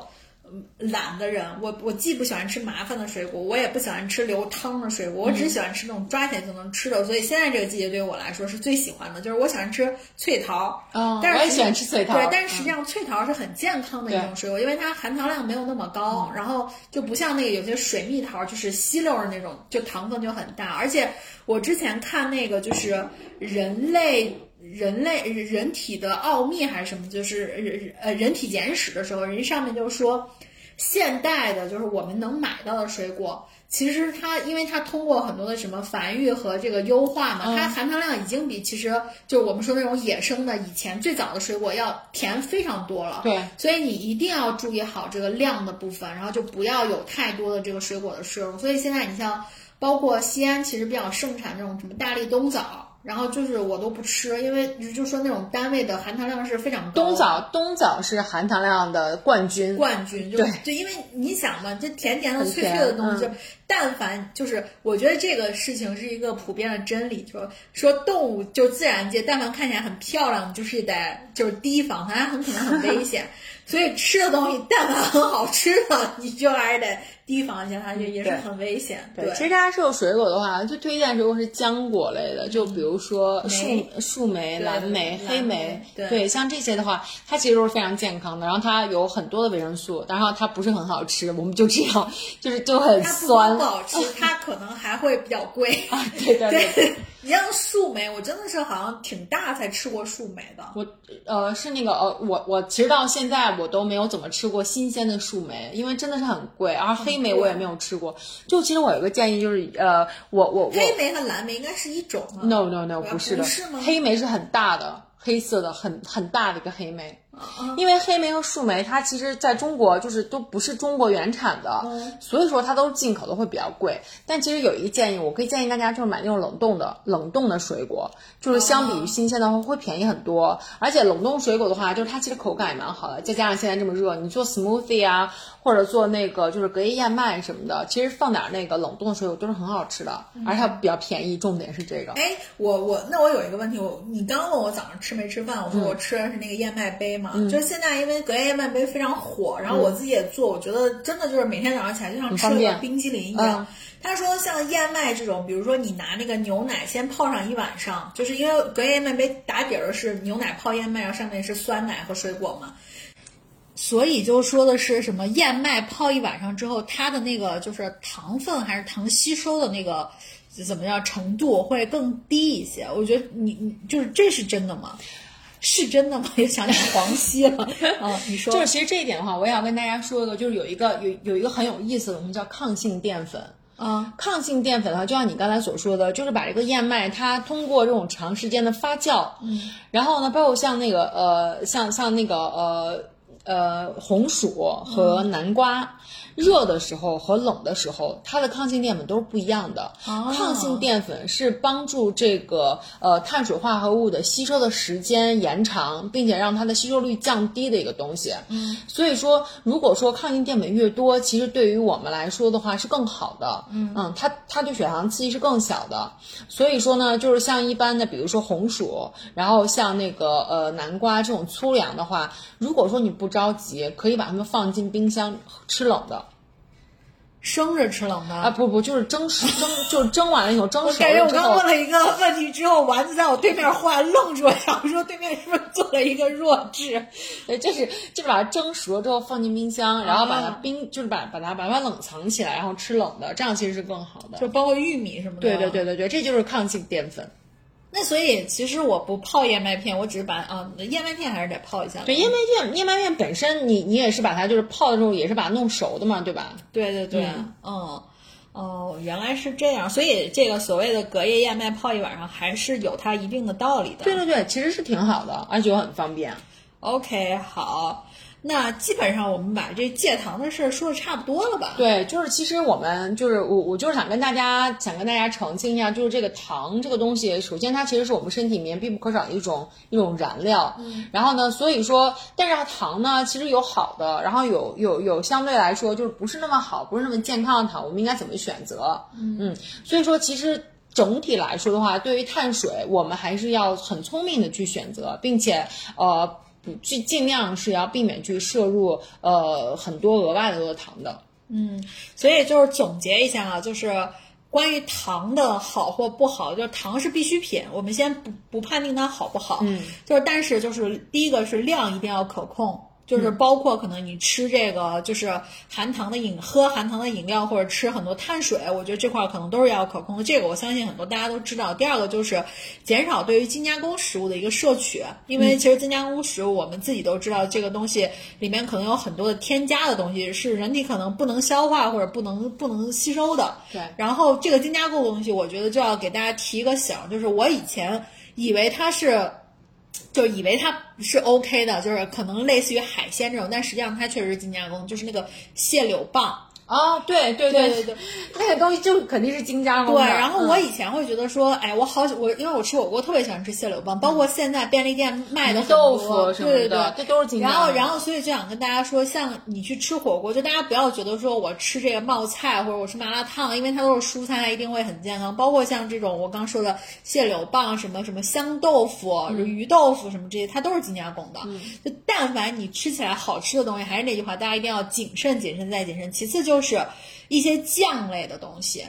懒的人，我我既不喜欢吃麻烦的水果，我也不喜欢吃流汤的水果，我只喜欢吃那种抓起来就能吃的。所以现在这个季节对于我来说是最喜欢的，就是我喜欢吃脆桃。嗯，但是我也喜欢吃脆桃。对，但是实际上脆桃是很健康的一种水果，因为它含糖量没有那么高，然后就不像那个有些水蜜桃就是稀溜的那种，就糖分就很大。而且我之前看那个就是人类。人类人体的奥秘还是什么？就是人呃人体简史的时候，人家上面就说，现代的就是我们能买到的水果，其实它因为它通过很多的什么繁育和这个优化嘛，它含糖量已经比其实就是我们说那种野生的以前最早的水果要甜非常多了。对，所以你一定要注意好这个量的部分，然后就不要有太多的这个水果的摄入。所以现在你像包括西安，其实比较盛产这种什么大力冬枣。然后就是我都不吃，因为就说那种单位的含糖量是非常高。冬枣，冬枣是含糖量的冠军。冠军，对，就因为你想嘛，这甜甜的、脆脆的东西，但凡就是我觉得这个事情是一个普遍的真理，就说动物就自然界，但凡看起来很漂亮，就是得就是提防它，很可能很危险。所以吃的东西，但凡很好吃的，你就还是得提防一下，它就也是很危险。对，其实大家说水果的话，最推荐水果是浆果类的，就比如说树树莓、蓝莓、黑莓，对，像这些的话，它其实都是非常健康的。然后它有很多的维生素，然后它不是很好吃，我们就这样，就是就很酸。不好吃，它可能还会比较贵啊。对 对对。你像树莓，我真的是好像挺大才吃过树莓的。我呃是那个呃我我其实到现在我都没有怎么吃过新鲜的树莓，因为真的是很贵。而黑莓我也没有吃过。就其实我有个建议就是呃我我我黑莓和蓝莓应该是一种吗？No No No 不是的，是吗？黑莓是很大的黑色的很很大的一个黑莓。因为黑莓和树莓，它其实在中国就是都不是中国原产的，所以说它都是进口的，会比较贵。但其实有一个建议，我可以建议大家就是买那种冷冻的冷冻的水果，就是相比于新鲜的话会便宜很多。而且冷冻水果的话，就是它其实口感也蛮好的，再加上现在这么热，你做 smoothie 啊，或者做那个就是隔夜燕麦什么的，其实放点那个冷冻的水果都是很好吃的，而且它比较便宜。重点是这个。哎，我我那我有一个问题，我你刚问我早上吃没吃饭，我说我吃的是那个燕麦杯。就是现在，因为隔夜燕麦杯非常火，然后我自己也做，我觉得真的就是每天早上起来就像吃了个冰激凌一样。他说像燕麦这种，比如说你拿那个牛奶先泡上一晚上，就是因为隔夜燕麦杯打底儿是牛奶泡燕麦，然后上面是酸奶和水果嘛，所以就说的是什么燕麦泡一晚上之后，它的那个就是糖分还是糖吸收的那个怎么样程度会更低一些。我觉得你你就是这是真的吗？是真的吗？又想起黄西了啊！你说，就是其实这一点的话，我也要跟大家说一个，就是有一个有有一个很有意思的东西叫抗性淀粉啊。抗性淀粉的话，就像你刚才所说的，就是把这个燕麦它通过这种长时间的发酵，嗯，然后呢，包括像那个呃，像像那个呃呃红薯和南瓜。热的时候和冷的时候，它的抗性淀粉都是不一样的。抗性淀粉是帮助这个呃碳水化合物的吸收的时间延长，并且让它的吸收率降低的一个东西。嗯，所以说，如果说抗性淀粉越多，其实对于我们来说的话是更好的。嗯嗯，它它对血糖刺激是更小的。所以说呢，就是像一般的，比如说红薯，然后像那个呃南瓜这种粗粮的话，如果说你不着急，可以把它们放进冰箱吃冷的。生着吃冷的啊不不就是蒸熟蒸 就是蒸完了以后蒸熟我感觉我刚问了一个问题之后，丸子在我对面忽然愣住了，想说对面是不是做了一个弱智？对，就是就是把它蒸熟了之后放进冰箱，然后把它冰就是把把它把它冷藏起来，然后吃冷的，这样其实是更好的。就包括玉米什么的。对对对对对，这就是抗性淀粉。那所以其实我不泡燕麦片，我只是把啊燕麦片还是得泡一下。对，燕麦片燕麦片本身你你也是把它就是泡的时候也是把它弄熟的嘛，对吧？对对对，嗯，哦，原来是这样，所以这个所谓的隔夜燕麦泡一晚上还是有它一定的道理的。对对对，其实是挺好的，而且又很方便。OK，好。那基本上我们把这戒糖的事儿说的差不多了吧？对，就是其实我们就是我我就是想跟大家想跟大家澄清一下，就是这个糖这个东西，首先它其实是我们身体里面必不可少的一种一种燃料。嗯。然后呢，所以说，但是糖呢，其实有好的，然后有有有相对来说就是不是那么好，不是那么健康的糖，我们应该怎么选择？嗯嗯。所以说，其实整体来说的话，对于碳水，我们还是要很聪明的去选择，并且呃。不尽尽量是要避免去摄入呃很多额外的多糖的。嗯，所以就是总结一下啊，就是关于糖的好或不好，就是糖是必需品，我们先不不判定它好不好，嗯，就是但是就是第一个是量一定要可控。就是包括可能你吃这个就是含糖的饮喝含糖的饮料或者吃很多碳水，我觉得这块可能都是要可控的。这个我相信很多大家都知道。第二个就是减少对于精加工食物的一个摄取，因为其实精加工食物我们自己都知道，这个东西里面可能有很多的添加的东西，是人体可能不能消化或者不能不能吸收的。对。然后这个精加工的东西，我觉得就要给大家提一个醒，就是我以前以为它是。就以为它是 OK 的，就是可能类似于海鲜这种，但实际上它确实是精加工，就是那个蟹柳棒。啊，对对对对对，那个东西就肯定是精加工的。对，然后我以前会觉得说，哎，我好我因为我吃火锅特别喜欢吃蟹柳棒，包括现在便利店卖的豆腐什么的，对对对，这都是精加工。然后然后所以就想跟大家说，像你去吃火锅，就大家不要觉得说我吃这个冒菜或者我吃麻辣烫，因为它都是蔬菜，它一定会很健康。包括像这种我刚说的蟹柳棒，什么什么香豆腐、鱼豆腐什么这些，它都是精加工的。就但凡你吃起来好吃的东西，还是那句话，大家一定要谨慎、谨慎再谨慎。其次就是。一些酱类的东西，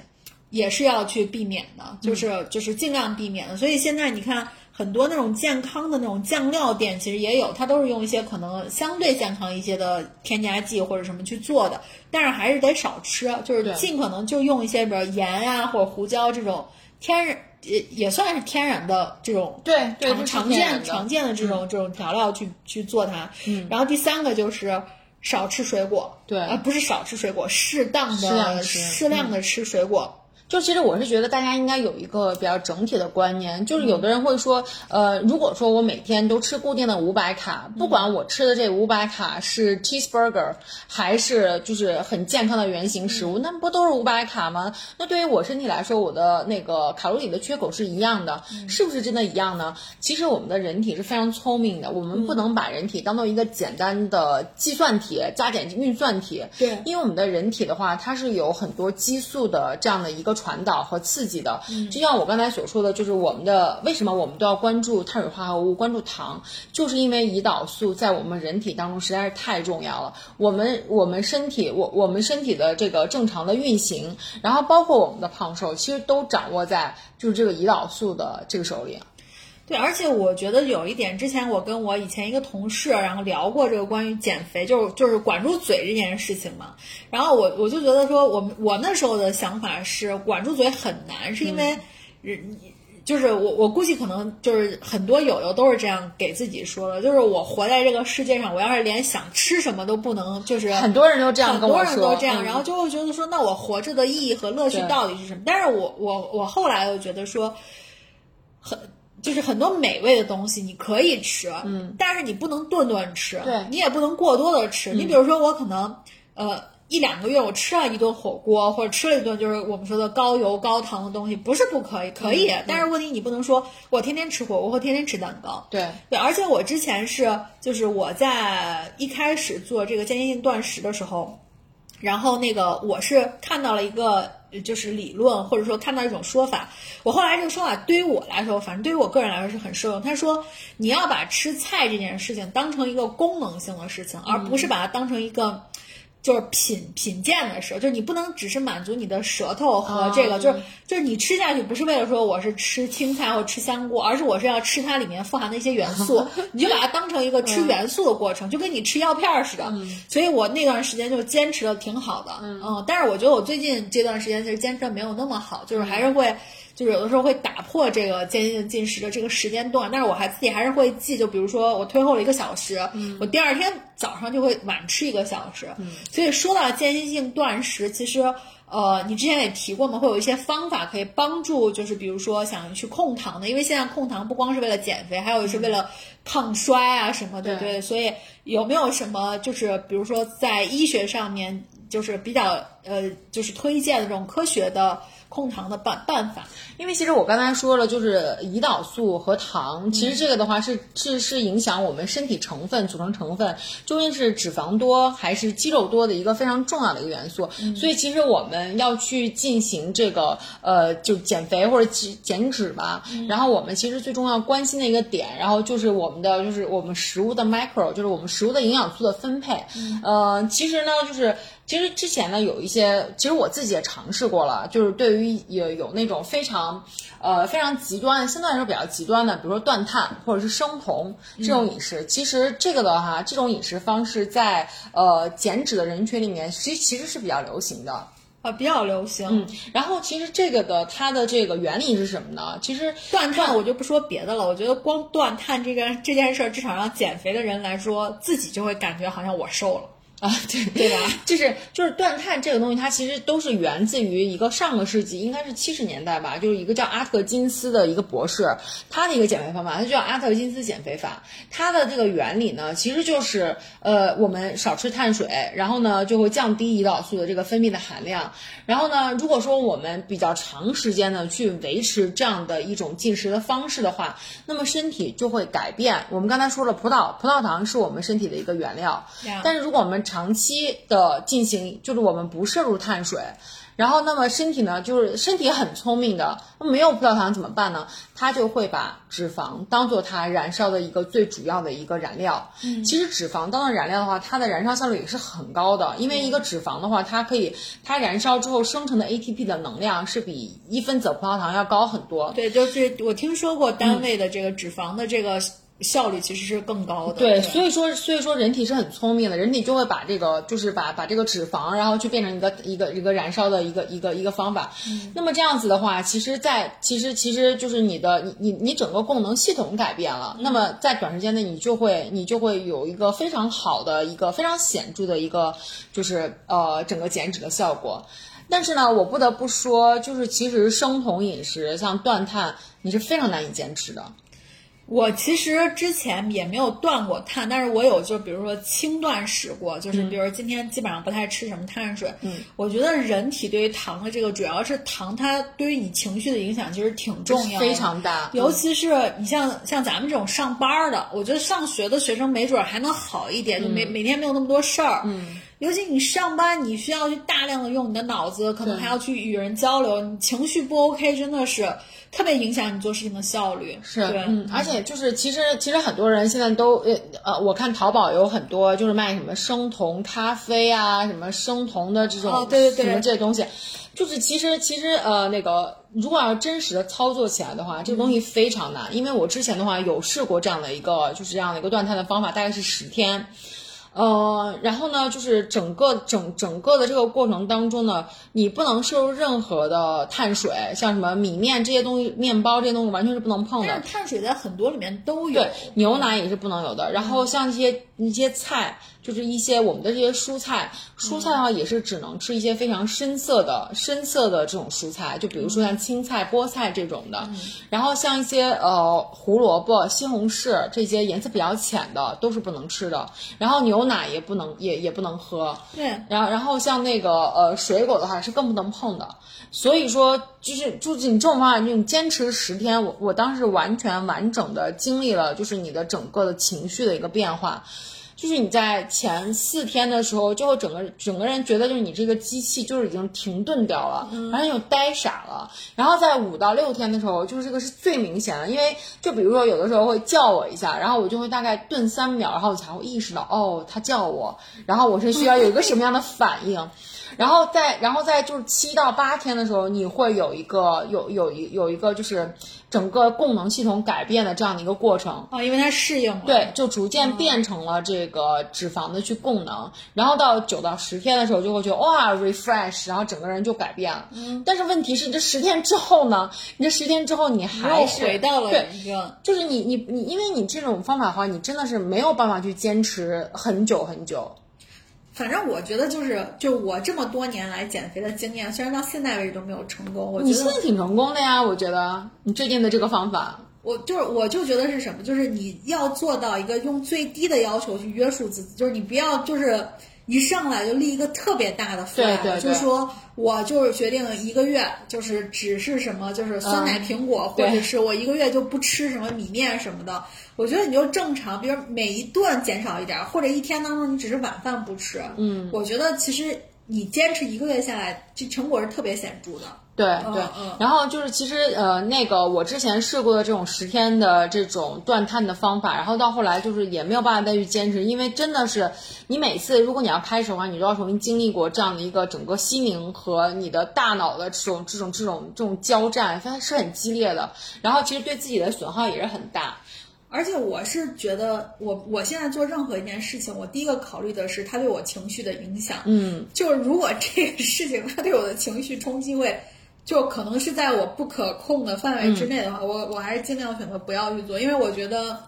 也是要去避免的，就是就是尽量避免的。所以现在你看很多那种健康的那种酱料店，其实也有，它都是用一些可能相对健康一些的添加剂或者什么去做的，但是还是得少吃，就是尽可能就用一些比如盐啊或者胡椒这种天然也也算是天然的这种对常常见常见的这种这种调料去去做它。嗯，然后第三个就是。少吃水果，对，呃，不是少吃水果，适当的、适量的吃水果。就其实我是觉得大家应该有一个比较整体的观念，就是有的人会说，呃，如果说我每天都吃固定的五百卡，不管我吃的这五百卡是 cheeseburger 还是就是很健康的原型食物，那不都是五百卡吗？那对于我身体来说，我的那个卡路里的缺口是一样的，是不是真的一样呢？其实我们的人体是非常聪明的，我们不能把人体当做一个简单的计算题、加减运算题。对，因为我们的人体的话，它是有很多激素的这样的一个。传导和刺激的，就像我刚才所说的，就是我们的为什么我们都要关注碳水化合物，关注糖，就是因为胰岛素在我们人体当中实在是太重要了。我们我们身体，我我们身体的这个正常的运行，然后包括我们的胖瘦，其实都掌握在就是这个胰岛素的这个手里。对，而且我觉得有一点，之前我跟我以前一个同事，然后聊过这个关于减肥，就是就是管住嘴这件事情嘛。然后我我就觉得说，我们我那时候的想法是管住嘴很难，是因为人就是我我估计可能就是很多友友都是这样给自己说的，就是我活在这个世界上，我要是连想吃什么都不能，就是很多人都这样很多人都这样，然后就会觉得说，那我活着的意义和乐趣到底是什么？但是我我我后来又觉得说，很。就是很多美味的东西你可以吃，嗯，但是你不能顿顿吃，对，你也不能过多的吃。你比如说，我可能呃一两个月我吃了一顿火锅，或者吃了一顿就是我们说的高油高糖的东西，不是不可以，可以，但是问题你不能说我天天吃火锅或天天吃蛋糕，对。对。而且我之前是就是我在一开始做这个间歇性断食的时候，然后那个我是看到了一个。就是理论，或者说看到一种说法，我后来这个说法对于我来说，反正对于我个人来说是很受用。他说，你要把吃菜这件事情当成一个功能性的事情，而不是把它当成一个。就是品品鉴的时候，就是你不能只是满足你的舌头和这个，就是就是你吃下去不是为了说我是吃青菜或吃香菇，而是我是要吃它里面富含的一些元素，你就把它当成一个吃元素的过程，就跟你吃药片似的。所以我那段时间就坚持的挺好的，嗯，但是我觉得我最近这段时间其实坚持的没有那么好，就是还是会。就是有的时候会打破这个间歇性进食的这个时间段，但是我还自己还是会记，就比如说我推后了一个小时，我第二天早上就会晚吃一个小时。所以说到间歇性断食，其实呃，你之前也提过嘛，会有一些方法可以帮助，就是比如说想去控糖的，因为现在控糖不光是为了减肥，还有是为了抗衰啊什么的，对。所以有没有什么就是比如说在医学上面？就是比较呃，就是推荐的这种科学的控糖的办办法。因为其实我刚才说了，就是胰岛素和糖，其实这个的话是是是影响我们身体成分组成成分究竟是脂肪多还是肌肉多的一个非常重要的一个元素。所以其实我们要去进行这个呃，就减肥或者减减脂吧。然后我们其实最重要关心的一个点，然后就是我们的就是我们食物的 micro，就是我们食物的营养素的分配。呃，其实呢，就是其实之前呢有一些，其实我自己也尝试过了，就是对于有有那种非常。呃，非常极端，相对来说比较极端的，比如说断碳或者是生酮这种饮食，其实这个的哈，这种饮食方式在呃减脂的人群里面，其实其实是比较流行的，啊，比较流行。嗯，然后其实这个的它的这个原理是什么呢？其实断碳我就不说别的了，我觉得光断碳这个这件事儿，至少让减肥的人来说，自己就会感觉好像我瘦了。啊，对对吧？就是就是断碳这个东西，它其实都是源自于一个上个世纪，应该是七十年代吧，就是一个叫阿特金斯的一个博士，他的一个减肥方法，它叫阿特金斯减肥法。它的这个原理呢，其实就是呃，我们少吃碳水，然后呢就会降低胰岛素的这个分泌的含量。然后呢，如果说我们比较长时间的去维持这样的一种进食的方式的话，那么身体就会改变。我们刚才说了，葡萄葡萄糖是我们身体的一个原料，但是如果我们长期的进行，就是我们不摄入碳水，然后那么身体呢，就是身体很聪明的，那没有葡萄糖怎么办呢？它就会把脂肪当做它燃烧的一个最主要的一个燃料。嗯，其实脂肪当做燃料的话，它的燃烧效率也是很高的，因为一个脂肪的话，它可以它燃烧之后生成的 ATP 的能量是比一分子葡萄糖要高很多。对，就是我听说过单位的这个脂肪的这个。效率其实是更高的。对，所以说，所以说人体是很聪明的，人体就会把这个，就是把把这个脂肪，然后去变成一个一个一个燃烧的一个一个一个方法。那么这样子的话，其实，在其实其实就是你的你你你整个功能系统改变了，那么在短时间内你就会你就会有一个非常好的一个非常显著的一个就是呃整个减脂的效果。但是呢，我不得不说，就是其实生酮饮食像断碳，你是非常难以坚持的。我其实之前也没有断过碳，但是我有就比如说轻断食过，就是比如说今天基本上不太吃什么碳水。嗯，我觉得人体对于糖的这个，主要是糖它对于你情绪的影响其实挺重要，非常大。尤其是你像像咱们这种上班的，我觉得上学的学生没准还能好一点，就每每天没有那么多事儿。嗯，尤其你上班，你需要去大量的用你的脑子，可能还要去与人交流，你情绪不 OK，真的是。特别影响你做事情的效率，是，嗯，而且就是其实其实很多人现在都呃呃，我看淘宝有很多就是卖什么生酮咖啡啊，什么生酮的这种，哦，对对对，什么这些东西，就是其实其实呃那个如果要真实的操作起来的话，这个东西非常难，因为我之前的话有试过这样的一个就是这样的一个断碳的方法，大概是十天。呃，然后呢，就是整个整整个的这个过程当中呢，你不能摄入任何的碳水，像什么米面这些东西、面包这些东西完全是不能碰的。但是碳水在很多里面都有，对，牛奶也是不能有的。然后像一些一些菜。就是一些我们的这些蔬菜，蔬菜的话也是只能吃一些非常深色的、深色的这种蔬菜，就比如说像青菜、菠菜这种的。然后像一些呃胡萝卜、西红柿这些颜色比较浅的都是不能吃的。然后牛奶也不能也也不能喝。对。然后然后像那个呃水果的话是更不能碰的。所以说就是就是你这种方法，你坚持十天，我我当时完全完整的经历了就是你的整个的情绪的一个变化。就是你在前四天的时候，就会整个整个人觉得就是你这个机器就是已经停顿掉了，然后就呆傻了。然后在五到六天的时候，就是这个是最明显的，因为就比如说有的时候会叫我一下，然后我就会大概顿三秒，然后我才会意识到哦，他叫我，然后我是需要有一个什么样的反应。然后在然后在就是七到八天的时候，你会有一个有有一有一个就是整个供能系统改变的这样的一个过程啊，因为它适应了，对，就逐渐变成了这个脂肪的去供能。然后到九到十天的时候，就会觉得哇，refresh，然后整个人就改变了。嗯，但是问题是，你这十天之后呢？你这十天之后，你还是回到了一个，就是你你你，因为你这种方法的话，你真的是没有办法去坚持很久很久。反正我觉得就是，就我这么多年来减肥的经验，虽然到现在为止都没有成功，我觉得你现在挺成功的呀。我觉得你最近的这个方法，我就是我就觉得是什么，就是你要做到一个用最低的要求去约束自己，就是你不要就是一上来就立一个特别大的 flag，就说我就是决定一个月就是只是什么就是酸奶苹果，或者是我一个月就不吃什么米面什么的。我觉得你就正常，比如每一顿减少一点，或者一天当中你只是晚饭不吃。嗯，我觉得其实你坚持一个月下来，这成果是特别显著的。对对，然后就是其实呃那个我之前试过的这种十天的这种断碳的方法，然后到后来就是也没有办法再去坚持，因为真的是你每次如果你要开始的话，你都要重新经历过这样的一个整个心灵和你的大脑的这种这种这种这种交战，它是很激烈的，然后其实对自己的损耗也是很大。而且我是觉得，我我现在做任何一件事情，我第一个考虑的是它对我情绪的影响。嗯，就是如果这个事情它对我的情绪冲击会。就可能是在我不可控的范围之内的话，我我还是尽量选择不要去做，因为我觉得，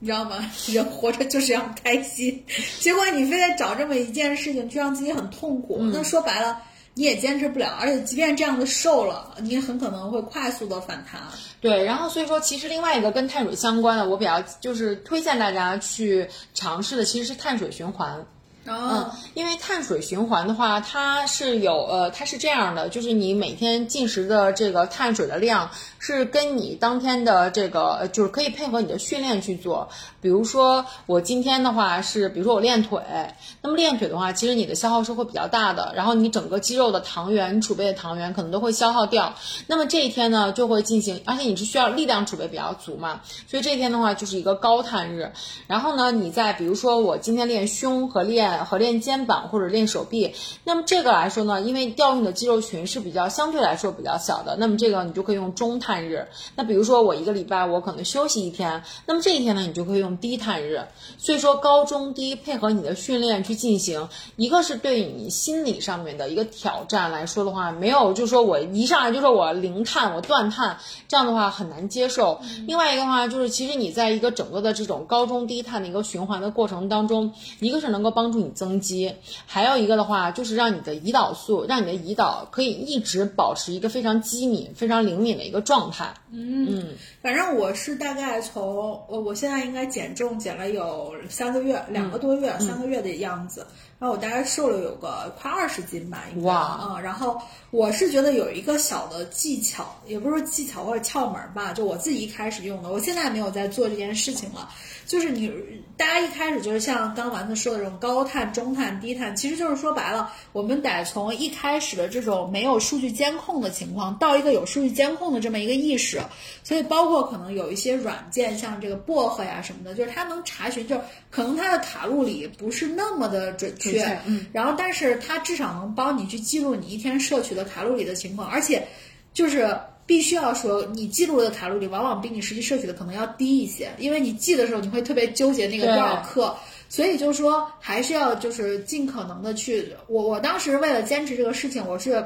你知道吗？人活着就是要开心，结果你非得找这么一件事情去让自己很痛苦，那说白了你也坚持不了，而且即便这样子瘦了，你也很可能会快速的反弹。对，然后所以说，其实另外一个跟碳水相关的，我比较就是推荐大家去尝试的，其实是碳水循环。嗯，因为碳水循环的话，它是有呃，它是这样的，就是你每天进食的这个碳水的量。是跟你当天的这个，就是可以配合你的训练去做。比如说，我今天的话是，比如说我练腿，那么练腿的话，其实你的消耗是会比较大的，然后你整个肌肉的糖原，你储备的糖原可能都会消耗掉。那么这一天呢，就会进行，而且你是需要力量储备比较足嘛，所以这一天的话就是一个高碳日。然后呢，你在比如说我今天练胸和练和练肩膀或者练手臂，那么这个来说呢，因为调用的肌肉群是比较相对来说比较小的，那么这个你就可以用中。碳日，那比如说我一个礼拜我可能休息一天，那么这一天呢，你就可以用低碳日。所以说高中低配合你的训练去进行，一个是对你心理上面的一个挑战来说的话，没有就是说我一上来就说我零碳我断碳，这样的话很难接受。另外一个话就是，其实你在一个整个的这种高中低碳的一个循环的过程当中，一个是能够帮助你增肌，还有一个的话就是让你的胰岛素，让你的胰岛可以一直保持一个非常机敏、非常灵敏的一个状。状态，嗯，反正我是大概从我我现在应该减重减了有三个月，两个多月，三个月的样子，然后我大概瘦了有个快二十斤吧，应该啊。然后我是觉得有一个小的技巧，也不是说技巧或者窍门吧，就我自己一开始用的，我现在没有在做这件事情了。就是你，大家一开始就是像刚丸子说的这种高碳、中碳、低碳，其实就是说白了，我们得从一开始的这种没有数据监控的情况，到一个有数据监控的这么一个意识。所以包括可能有一些软件，像这个薄荷呀什么的，就是它能查询，就可能它的卡路里不是那么的准确，嗯，然后但是它至少能帮你去记录你一天摄取的卡路里的情况，而且就是。必须要说，你记录的卡路里往往比你实际摄取的可能要低一些，因为你记的时候你会特别纠结那个多少克，所以就是说还是要就是尽可能的去。我我当时为了坚持这个事情，我是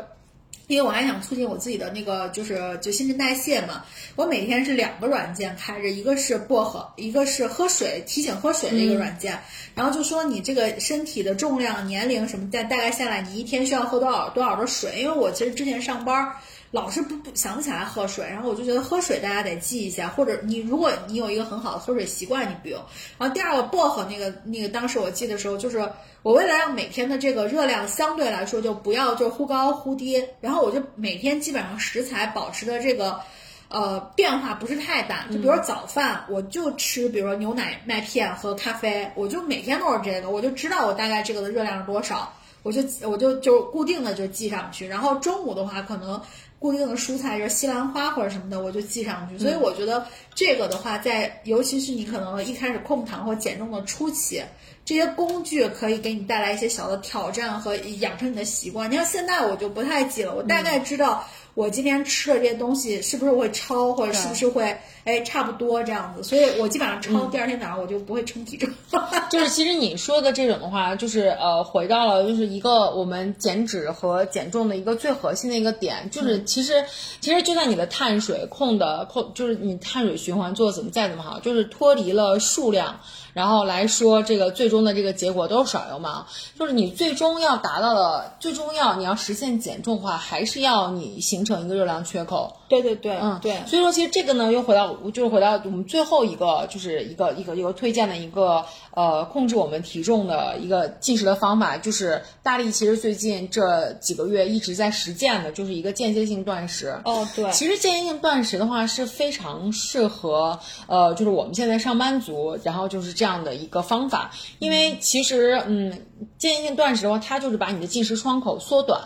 因为我还想促进我自己的那个就是就新陈代谢嘛，我每天是两个软件开着，一个是薄荷，一个是喝水提醒喝水的一个软件，然后就说你这个身体的重量、年龄什么大大概下来，你一天需要喝多少多少的水？因为我其实之前上班。老是不不想不起来喝水，然后我就觉得喝水大家得记一下，或者你如果你有一个很好的喝水习惯，你不用。然后第二个薄荷那个那个，当时我记的时候，就是我为了让每天的这个热量相对来说就不要就忽高忽低，然后我就每天基本上食材保持的这个呃变化不是太大，就比如说早饭我就吃，比如说牛奶麦片和咖啡，我就每天都是这个，我就知道我大概这个的热量是多少，我就我就就固定的就记上去，然后中午的话可能。固定的蔬菜就是西兰花或者什么的，我就记上去。所以我觉得这个的话，在尤其是你可能一开始控糖或减重的初期，这些工具可以给你带来一些小的挑战和养成你的习惯。你像现在我就不太记了，我大概知道。我今天吃的这些东西是不是会超，或者是不是会哎差不多这样子？所以我基本上超，第二天早上我就不会称体重。就是其实你说的这种的话，就是呃回到了就是一个我们减脂和减重的一个最核心的一个点，就是其实其实就算你的碳水控的控，就是你碳水循环做的怎么再怎么好，就是脱离了数量。然后来说，这个最终的这个结果都是耍流氓，就是你最终要达到的，最终要你要实现减重的话，还是要你形成一个热量缺口。对对对，嗯对。所以说，其实这个呢，又回到就是回到我们最后一个，就是一个一个一个推荐的一个呃控制我们体重的一个进食的方法，就是大力其实最近这几个月一直在实践的，就是一个间歇性断食。哦，对，其实间歇性断食的话是非常适合呃，就是我们现在上班族，然后就是这样的一个方法，因为其实嗯，间歇性断食的话，它就是把你的进食窗口缩短，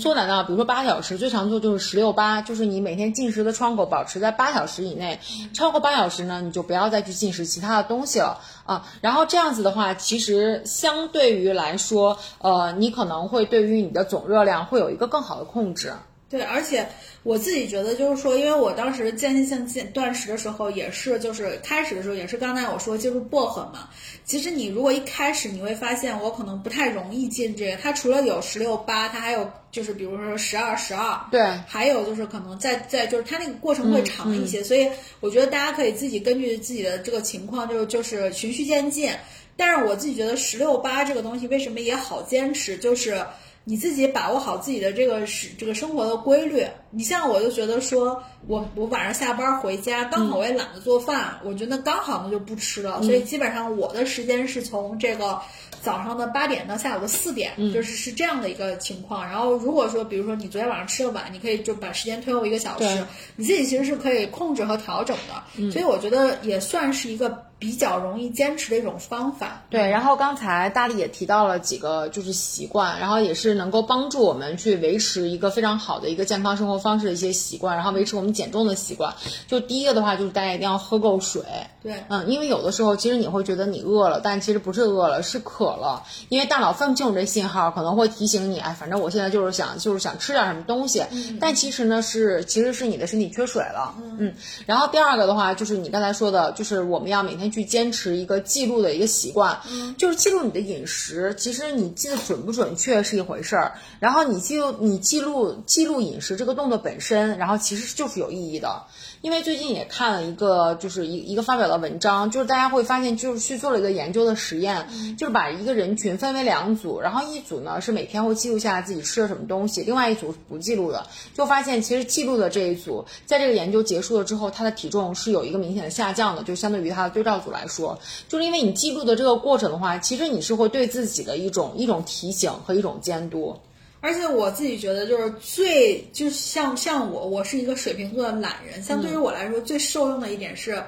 缩短到比如说八小时，最常做就是十六八，就是你每天进食的窗口保持在八小时以内，超过八小时呢，你就不要再去进食其他的东西了啊。然后这样子的话，其实相对于来说，呃，你可能会对于你的总热量会有一个更好的控制。对，而且我自己觉得就是说，因为我当时间歇性间断食的时候，也是就是开始的时候也是刚才我说接触薄荷嘛。其实你如果一开始你会发现，我可能不太容易进这个。它除了有十六八，它还有就是比如说十二十二，对，还有就是可能在在就是它那个过程会长一些。所以我觉得大家可以自己根据自己的这个情况，就是就是循序渐进。但是我自己觉得十六八这个东西为什么也好坚持，就是。你自己把握好自己的这个是这个生活的规律。你像我就觉得说，我我晚上下班回家，刚好我也懒得做饭，我觉得刚好呢就不吃了。所以基本上我的时间是从这个早上的八点到下午的四点，就是是这样的一个情况。然后如果说比如说你昨天晚上吃的晚，你可以就把时间推后一个小时，你自己其实是可以控制和调整的。所以我觉得也算是一个。比较容易坚持的一种方法。对，然后刚才大力也提到了几个就是习惯，然后也是能够帮助我们去维持一个非常好的一个健康生活方式的一些习惯，然后维持我们减重的习惯。就第一个的话，就是大家一定要喝够水。对，嗯，因为有的时候其实你会觉得你饿了，但其实不是饿了，是渴了，因为大脑分不清楚这信号，可能会提醒你，哎，反正我现在就是想就是想吃点什么东西，嗯但其实呢是其实是你的身体缺水了。嗯，然后第二个的话就是你刚才说的，就是我们要每天去坚持一个记录的一个习惯，就是记录你的饮食。其实你记得准不准确是一回事儿，然后你记录你记录记录饮食这个动作本身，然后其实就是有意义的。因为最近也看了一个，就是一一个发表的文章，就是大家会发现，就是去做了一个研究的实验，就是把一个人群分为两组，然后一组呢是每天会记录下来自己吃了什么东西，另外一组是不记录的，就发现其实记录的这一组，在这个研究结束了之后，他的体重是有一个明显的下降的，就相对于他的对照组来说，就是因为你记录的这个过程的话，其实你是会对自己的一种一种提醒和一种监督。而且我自己觉得，就是最就像像我，我是一个水瓶座的懒人。相对于我来说，最受用的一点是，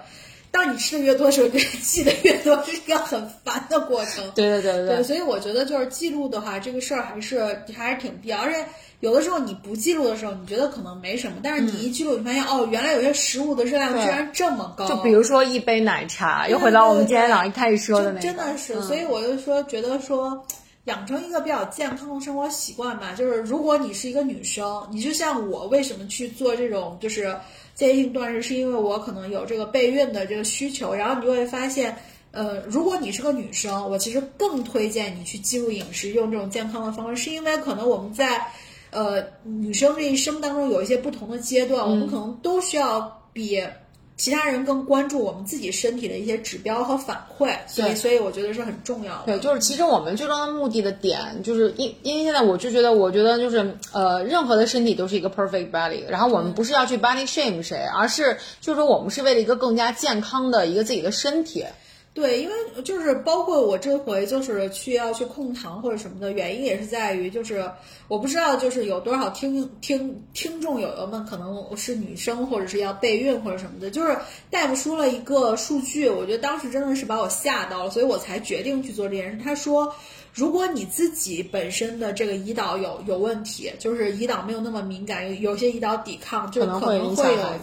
当你吃的越多的时候，记得越多，是一个很烦的过程。对对对对，所以我觉得就是记录的话，这个事儿还是还是挺必要。而且有的时候你不记录的时候，你觉得可能没什么，但是你一记录，你发现哦，原来有些食物的热量居然这么高。就比如说一杯奶茶，又回到我们今天早上一开始说的那个，真的是。所以我就说，觉得说。养成一个比较健康的生活习惯吧，就是如果你是一个女生，你就像我，为什么去做这种就是间歇性断食，是因为我可能有这个备孕的这个需求。然后你就会发现，呃，如果你是个女生，我其实更推荐你去记录饮食，用这种健康的方式，是因为可能我们在呃女生这一生当中有一些不同的阶段，我们可能都需要比。其他人更关注我们自己身体的一些指标和反馈，所以所以我觉得是很重要的。对，就是其实我们最终的目的的点，就是因因为现在我就觉得，我觉得就是呃，任何的身体都是一个 perfect body，然后我们不是要去 body shame 谁，而是就是说我们是为了一个更加健康的一个自己的身体。对，因为就是包括我这回就是去要去控糖或者什么的原因，也是在于就是我不知道就是有多少听听听众友友们可能是女生或者是要备孕或者什么的，就是大夫说了一个数据，我觉得当时真的是把我吓到了，所以我才决定去做这件事。他说。如果你自己本身的这个胰岛有有问题，就是胰岛没有那么敏感，有有些胰岛抵抗，就可能会有。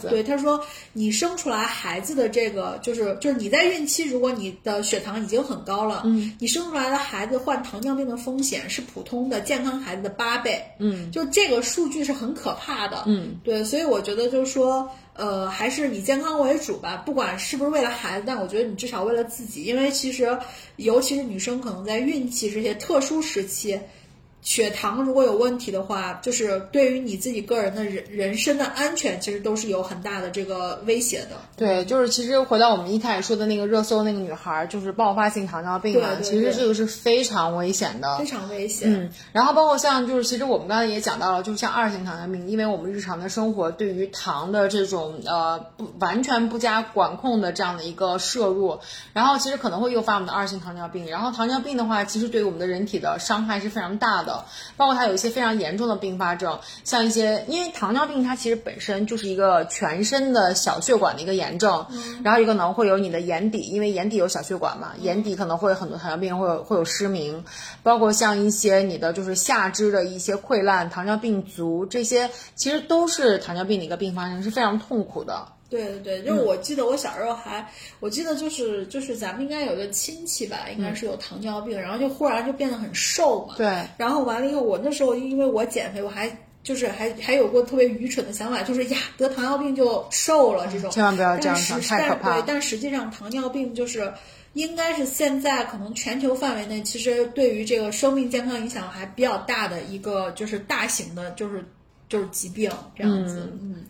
对，他说你生出来孩子的这个，就是就是你在孕期，如果你的血糖已经很高了，嗯，你生出来的孩子患糖尿病的风险是普通的健康孩子的八倍，嗯，就这个数据是很可怕的，嗯，对，所以我觉得就是说。呃，还是以健康为主吧，不管是不是为了孩子，但我觉得你至少为了自己，因为其实，尤其是女生可能在孕期这些特殊时期，血糖如果有问题的话，就是对于你自己个人的人人身的安全，其实都是有很大的这个威胁的。对，就是其实回到我们一开始说的那个热搜那个女孩，就是爆发性糖尿病嘛，其实这个是非常危险的，非常危险。嗯，然后包括像就是其实我们刚才也讲到了，就是像二型糖尿病，因为我们日常的生活对于糖的这种呃不完全不加管控的这样的一个摄入，然后其实可能会诱发我们的二型糖尿病。然后糖尿病的话，其实对于我们的人体的伤害是非常大的。包括它有一些非常严重的并发症，像一些，因为糖尿病它其实本身就是一个全身的小血管的一个炎症，然后一个呢会有你的眼底，因为眼底有小血管嘛，眼底可能会很多糖尿病会有会有失明，包括像一些你的就是下肢的一些溃烂，糖尿病足这些其实都是糖尿病的一个并发症，是非常痛苦的。对对对，就是我记得我小时候还，我记得就是就是咱们应该有个亲戚吧，应该是有糖尿病，然后就忽然就变得很瘦嘛。对。然后完了以后，我那时候因为我减肥，我还就是还还有过特别愚蠢的想法，就是呀得糖尿病就瘦了这种。千万不要这样想，太可怕。对，但实际上糖尿病就是应该是现在可能全球范围内，其实对于这个生命健康影响还比较大的一个就是大型的，就是就是疾病这样子。嗯。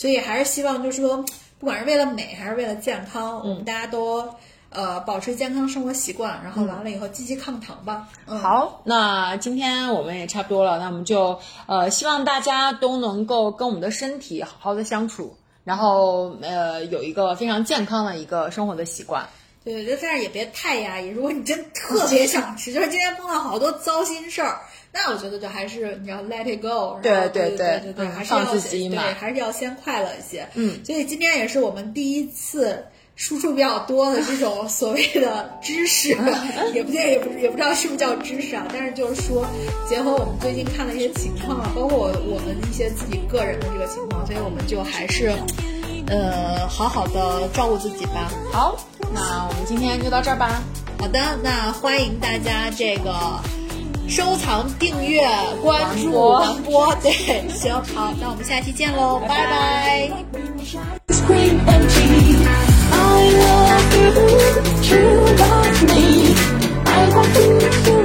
所以还是希望，就是说，不管是为了美还是为了健康，我们大家都呃保持健康生活习惯，然后完了以后积极抗糖吧。好，那今天我们也差不多了，那我们就呃希望大家都能够跟我们的身体好好的相处，然后呃有一个非常健康的一个生活的习惯。对对，但是也别太压抑。如果你真特别想吃，就是今天碰到好多糟心事儿。那我觉得就还是你要 let it go，对对对对对，还是要对，还是要先快乐一些。嗯，所以今天也是我们第一次输出比较多的这种所谓的知识，也不见，也不也不知道是不是叫知识啊，但是就是说结合我们最近看的一些情况啊，包括我我们一些自己个人的这个情况，所以我们就还是呃好好的照顾自己吧。好，那我们今天就到这儿吧。好的，那欢迎大家这个。收藏、订阅、关注、传播。对，行，好，那我们下期见喽，拜拜。I to